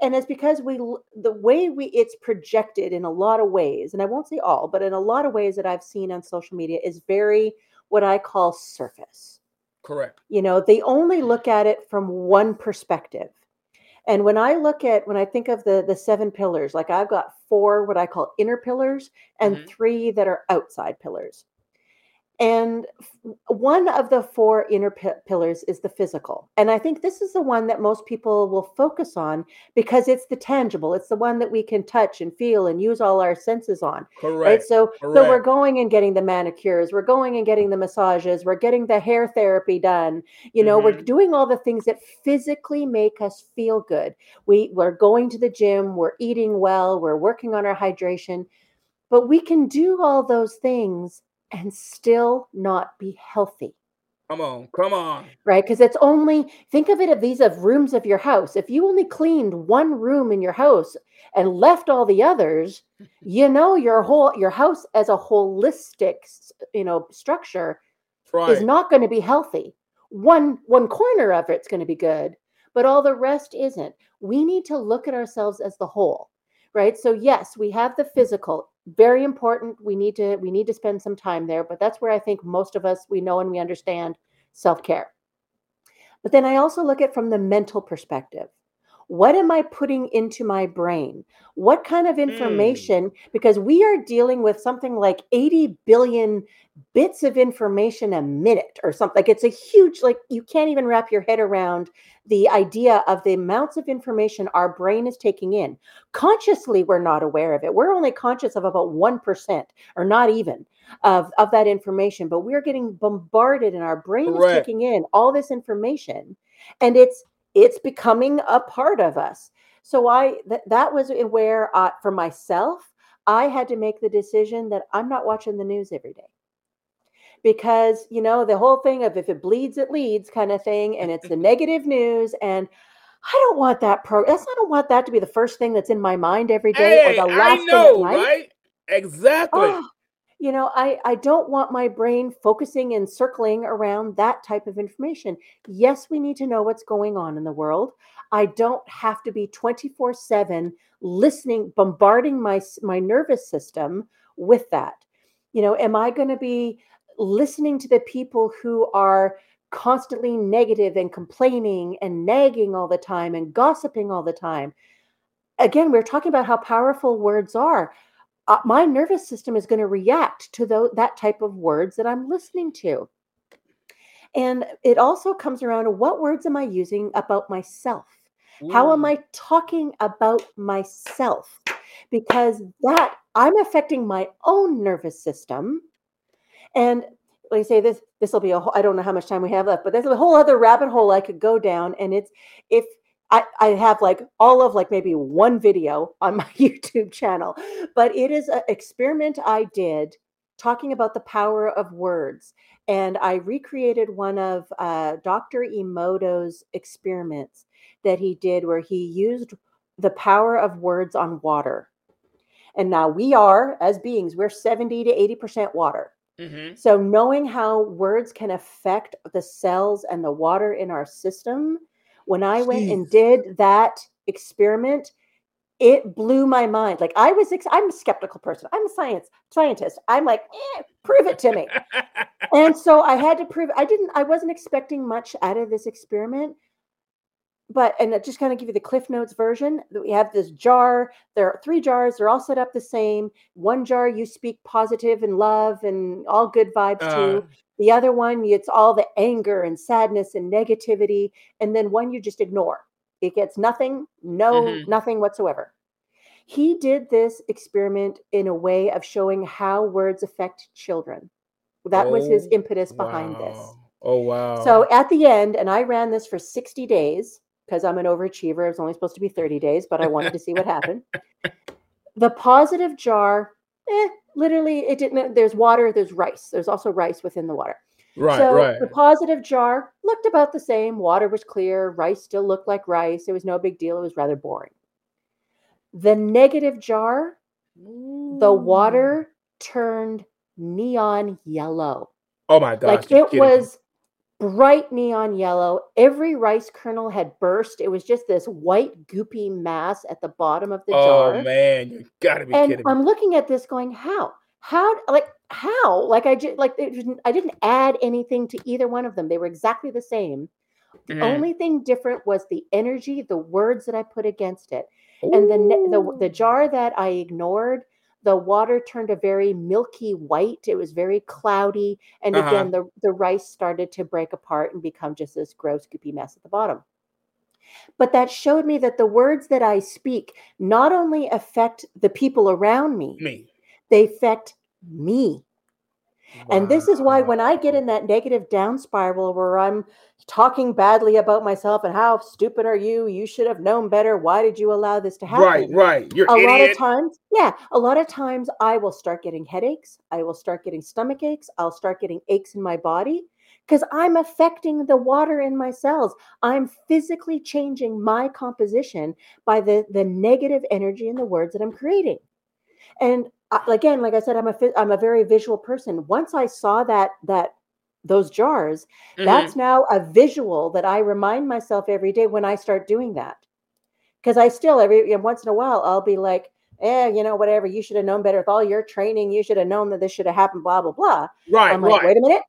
And it's because we, the way we, it's projected in a lot of ways, and I won't say all, but in a lot of ways that I've seen on social media is very what I call surface. Correct. You know, they only look at it from one perspective and when I look at when I think of the the seven pillars, like I've got four what I call inner pillars and mm-hmm. three that are outside pillars. And one of the four inner p- pillars is the physical. And I think this is the one that most people will focus on because it's the tangible. It's the one that we can touch and feel and use all our senses on. Correct. Right? So, Correct. so we're going and getting the manicures, we're going and getting the massages, we're getting the hair therapy done. You know, mm-hmm. we're doing all the things that physically make us feel good. We we're going to the gym, we're eating well, we're working on our hydration. But we can do all those things and still not be healthy. Come on, come on. Right? Because it's only think of it of these of rooms of your house. If you only cleaned one room in your house and left all the others, you know your whole your house as a holistic, you know, structure right. is not going to be healthy. One one corner of it's going to be good, but all the rest isn't. We need to look at ourselves as the whole. Right? So yes, we have the physical very important. We need to we need to spend some time there but that's where i think most of us we know and we understand self-care. But then i also look at from the mental perspective what am i putting into my brain what kind of hmm. information mm. because we are dealing with something like 80 billion bits of information a minute or something like it's a huge like you can't even wrap your head around the idea of the amounts of information our brain is taking in consciously we're not aware of it we're only conscious of about 1% or not even of, of that information but we're getting bombarded and our brain Correct. is taking in all this information and it's it's becoming a part of us so i th- that was where uh, for myself i had to make the decision that i'm not watching the news every day because you know the whole thing of if it bleeds it leads kind of thing and it's the negative news and I don't want that pro. I don't want that to be the first thing that's in my mind every day hey, or the last I know, right? Exactly. Oh, you know, I I don't want my brain focusing and circling around that type of information. Yes, we need to know what's going on in the world. I don't have to be 24/7 listening bombarding my my nervous system with that. You know, am I going to be listening to the people who are constantly negative and complaining and nagging all the time and gossiping all the time. Again, we're talking about how powerful words are. Uh, my nervous system is going to react to that type of words that I'm listening to. And it also comes around to what words am I using about myself? Ooh. How am I talking about myself? Because that I'm affecting my own nervous system and like I say, this this will be a whole, I don't know how much time we have left, but there's a whole other rabbit hole I could go down. And it's if I, I have like all of like maybe one video on my YouTube channel, but it is an experiment I did talking about the power of words. And I recreated one of uh, Dr. Emoto's experiments that he did where he used the power of words on water. And now we are, as beings, we're 70 to 80% water. Mm-hmm. So, knowing how words can affect the cells and the water in our system, when I Jeez. went and did that experiment, it blew my mind. Like I was, ex- I'm a skeptical person. I'm a science scientist. I'm like, eh, prove it to me. and so I had to prove. I didn't. I wasn't expecting much out of this experiment, but and just kind of give you the cliff notes version we have this jar there are three jars they're all set up the same one jar you speak positive and love and all good vibes uh, to the other one it's all the anger and sadness and negativity and then one you just ignore it gets nothing no mm-hmm. nothing whatsoever he did this experiment in a way of showing how words affect children that oh, was his oh, impetus behind wow. this oh wow so at the end and i ran this for 60 days because I'm an overachiever. It was only supposed to be 30 days, but I wanted to see what happened. The positive jar, eh, literally, it didn't. There's water, there's rice. There's also rice within the water. Right, so right. The positive jar looked about the same. Water was clear. Rice still looked like rice. It was no big deal. It was rather boring. The negative jar, Ooh. the water turned neon yellow. Oh my god! Like it was bright neon yellow. Every rice kernel had burst. It was just this white, goopy mass at the bottom of the oh, jar. Oh man, you gotta be and kidding I'm me. looking at this, going, "How? How? Like how? Like I just like it, I didn't add anything to either one of them. They were exactly the same. The mm. only thing different was the energy, the words that I put against it, Ooh. and the the the jar that I ignored the water turned a very milky white. It was very cloudy. And uh-huh. again, the, the rice started to break apart and become just this gross, goopy mess at the bottom. But that showed me that the words that I speak not only affect the people around me, me. they affect me. And this is why when I get in that negative down spiral where I'm talking badly about myself and how stupid are you? You should have known better. Why did you allow this to happen? Right, right. You're a idiot. lot of times, yeah, a lot of times I will start getting headaches. I will start getting stomach aches. I'll start getting aches in my body because I'm affecting the water in my cells. I'm physically changing my composition by the the negative energy in the words that I'm creating. And again, like I said, I'm a I'm a very visual person. Once I saw that that those jars, mm-hmm. that's now a visual that I remind myself every day when I start doing that. Because I still every you know, once in a while I'll be like, eh, you know, whatever. You should have known better with all your training. You should have known that this should have happened. Blah blah blah. Right. I'm like, right. wait a minute.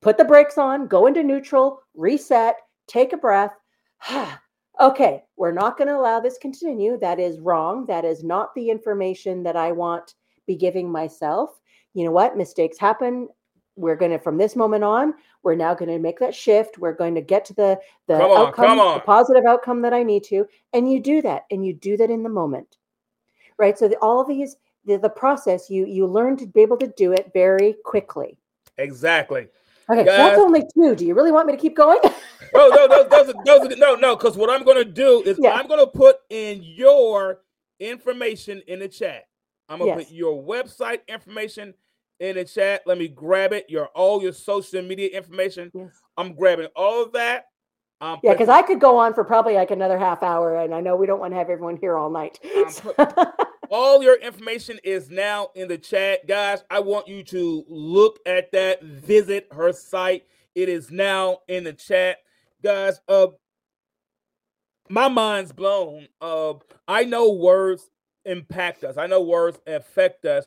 Put the brakes on. Go into neutral. Reset. Take a breath. okay, we're not going to allow this continue. That is wrong. That is not the information that I want be giving myself. You know what? Mistakes happen. We're going to, from this moment on, we're now going to make that shift. We're going to get to the the come on, outcome, the positive outcome that I need to, and you do that, and you do that in the moment, right? So the, all these, the, the process, you you learn to be able to do it very quickly. Exactly. Okay, Guys, that's only two. Do you really want me to keep going? no, no, those, those, are, those are, no, no. Because what I'm going to do is yeah. I'm going to put in your information in the chat. I'm gonna yes. put your website information in the chat. Let me grab it. Your all your social media information. Yes. I'm grabbing all of that. Um, yeah, because I could go on for probably like another half hour, and I know we don't want to have everyone here all night. all your information is now in the chat, guys. I want you to look at that. Visit her site. It is now in the chat, guys. Uh, my mind's blown. Uh, I know words impact us. I know words affect us,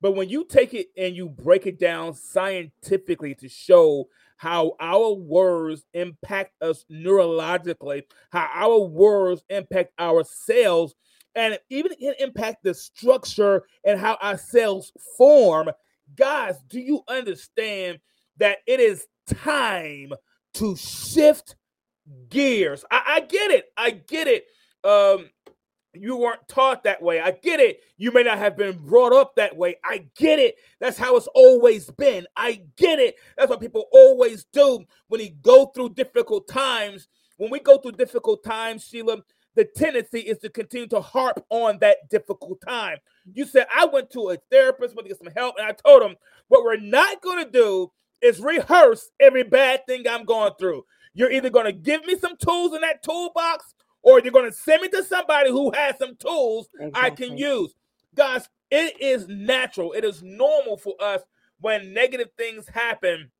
but when you take it and you break it down scientifically to show how our words impact us neurologically, how our words impact our cells, and even impact the structure and how our cells form. Guys, do you understand that it is time to shift gears? I, I get it. I get it. Um, you weren't taught that way. I get it. You may not have been brought up that way. I get it. That's how it's always been. I get it. That's what people always do when they go through difficult times. When we go through difficult times, Sheila, the tendency is to continue to harp on that difficult time. You said, I went to a therapist, wanted to get some help, and I told him, what we're not going to do is rehearse every bad thing I'm going through. You're either going to give me some tools in that toolbox or you're going to send me to somebody who has some tools exactly. I can use. Guys, it is natural, it is normal for us when negative things happen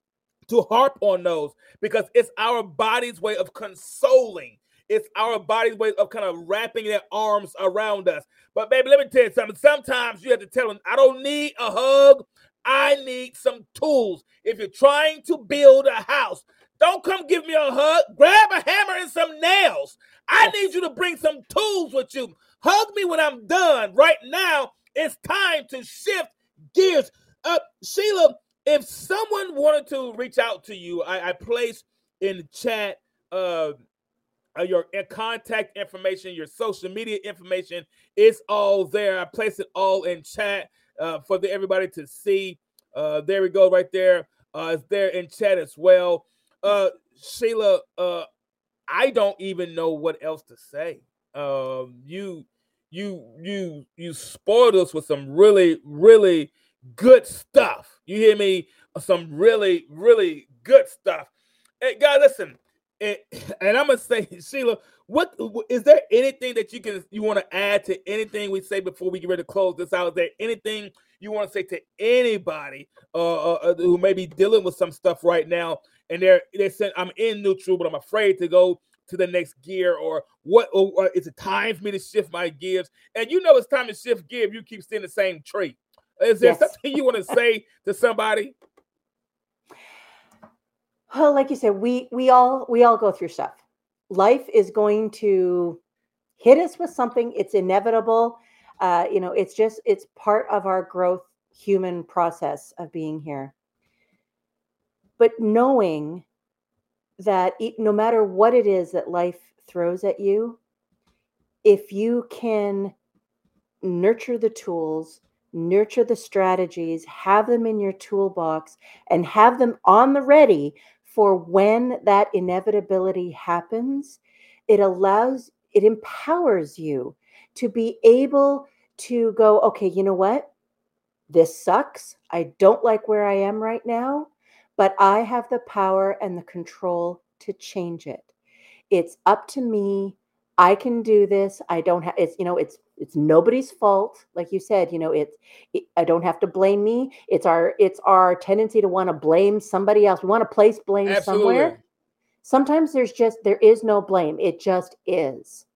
to harp on those because it's our body's way of consoling. It's our body's way of kind of wrapping their arms around us. But baby, let me tell you something. Sometimes you have to tell them, I don't need a hug. I need some tools. If you're trying to build a house, Don't come give me a hug. Grab a hammer and some nails. I need you to bring some tools with you. Hug me when I'm done. Right now, it's time to shift gears. Uh, Sheila, if someone wanted to reach out to you, I, I placed in the chat uh, uh, your uh, contact information, your social media information. It's all there. I placed it all in chat uh, for the, everybody to see. Uh, there we go, right there. Uh, it's there in chat as well. Uh, Sheila, uh, I don't even know what else to say. Um, you, you, you, you spoiled us with some really, really good stuff. You hear me? Some really, really good stuff. Hey, guys, listen. And, and I'm gonna say, Sheila, what is there anything that you can you want to add to anything we say before we get ready to close this out? Is there anything you want to say to anybody uh, uh, uh, who may be dealing with some stuff right now and they're they're saying I'm in neutral, but I'm afraid to go to the next gear or what or, or it's a time for me to shift my gears? And you know it's time to shift gear if you keep seeing the same tree is there yes. something you want to say to somebody? Well like you said we we all we all go through stuff. Life is going to hit us with something. It's inevitable. Uh, you know it's just it's part of our growth human process of being here but knowing that no matter what it is that life throws at you if you can nurture the tools nurture the strategies have them in your toolbox and have them on the ready for when that inevitability happens, it allows, it empowers you to be able to go, okay, you know what? This sucks. I don't like where I am right now, but I have the power and the control to change it. It's up to me. I can do this. I don't have it's you know it's it's nobody's fault like you said you know it's it, i don't have to blame me it's our it's our tendency to want to blame somebody else we want to place blame Absolutely. somewhere sometimes there's just there is no blame it just is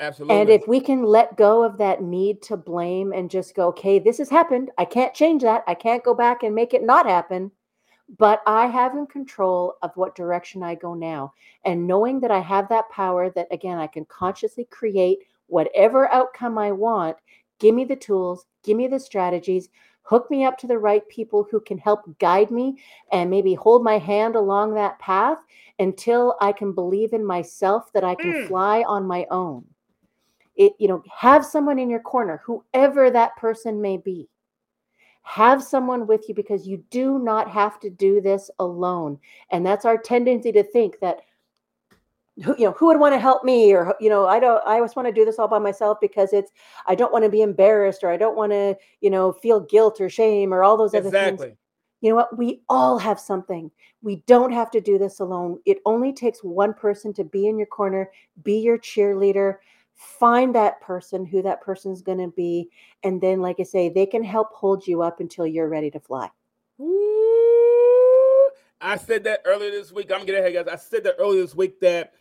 Absolutely. And if we can let go of that need to blame and just go, okay, this has happened. I can't change that. I can't go back and make it not happen. But I have in control of what direction I go now. And knowing that I have that power that, again, I can consciously create whatever outcome I want, give me the tools, give me the strategies, hook me up to the right people who can help guide me and maybe hold my hand along that path until I can believe in myself that I can mm. fly on my own. It, you know, have someone in your corner, whoever that person may be. Have someone with you because you do not have to do this alone. And that's our tendency to think that who you know who would want to help me? Or you know i don't i just want to do this all by myself because it's i don't want to be embarrassed or i don't want to you know feel guilt or shame or all those other exactly. things you know what? We all have something. We don't have to do this alone. It only takes one person to be in your corner be your cheerleader find that person who that person's going to be and then like i say they can help hold you up until you're ready to fly I said that earlier this week. I'm getting ahead, guys. I said that earlier this week that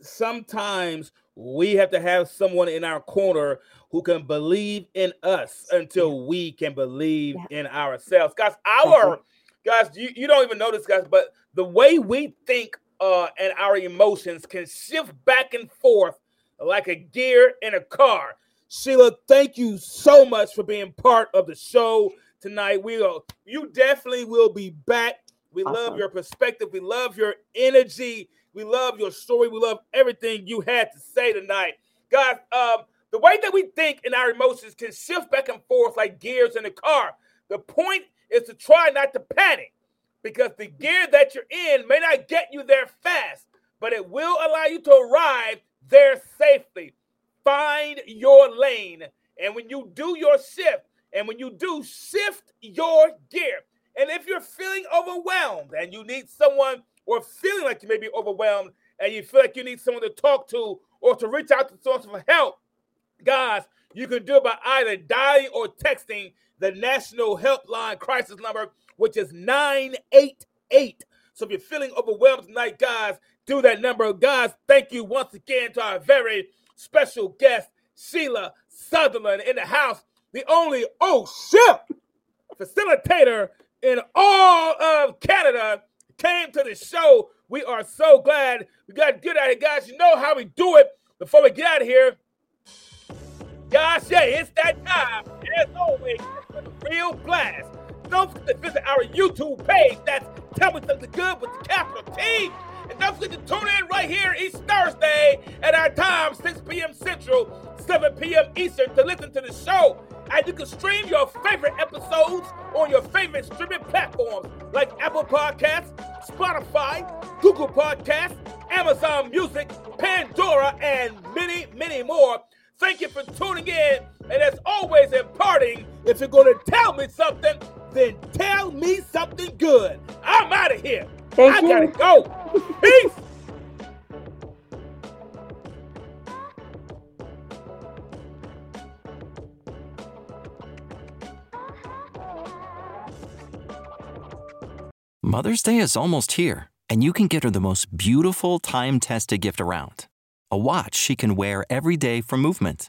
sometimes we have to have someone in our corner who can believe in us until yeah. we can believe yeah. in ourselves. Guys, our guys, you, you don't even know this, guys, but the way we think uh, and our emotions can shift back and forth like a gear in a car. Sheila, thank you so much for being part of the show tonight. We will, you definitely will be back. We awesome. love your perspective. We love your energy. We love your story. We love everything you had to say tonight. Guys, um, the way that we think and our emotions can shift back and forth like gears in a car. The point is to try not to panic because the gear that you're in may not get you there fast, but it will allow you to arrive there safely. Find your lane. And when you do your shift, and when you do, shift your gear. And if you're feeling overwhelmed and you need someone or feeling like you may be overwhelmed and you feel like you need someone to talk to or to reach out to someone for help, guys, you can do it by either dialing or texting the National Helpline crisis number, which is 988. So if you're feeling overwhelmed tonight, guys, do that number. Guys, thank you once again to our very special guest, Sheila Sutherland, in the house, the only oh shit facilitator in all of Canada came to the show We are so glad we got good at it, guys. You know how we do it. Before we get out of here, guys, yeah, it's that time. As always, it's real blast. Don't forget to visit our YouTube page. That's Tell Me Something Good with the capital T. And don't forget to tune in right here each Thursday at our time, 6 p.m. Central, 7 p.m. Eastern, to listen to the show. And you can stream your favorite episodes on your favorite streaming platforms like Apple Podcasts, Spotify, Google Podcasts, Amazon Music, Pandora, and many, many more. Thank you for tuning in. And as always, in parting, if you're going to tell me something, then tell me something good. I'm out of here. Thank I you. gotta go. Peace. Mother's Day is almost here, and you can get her the most beautiful time tested gift around a watch she can wear every day for Movement.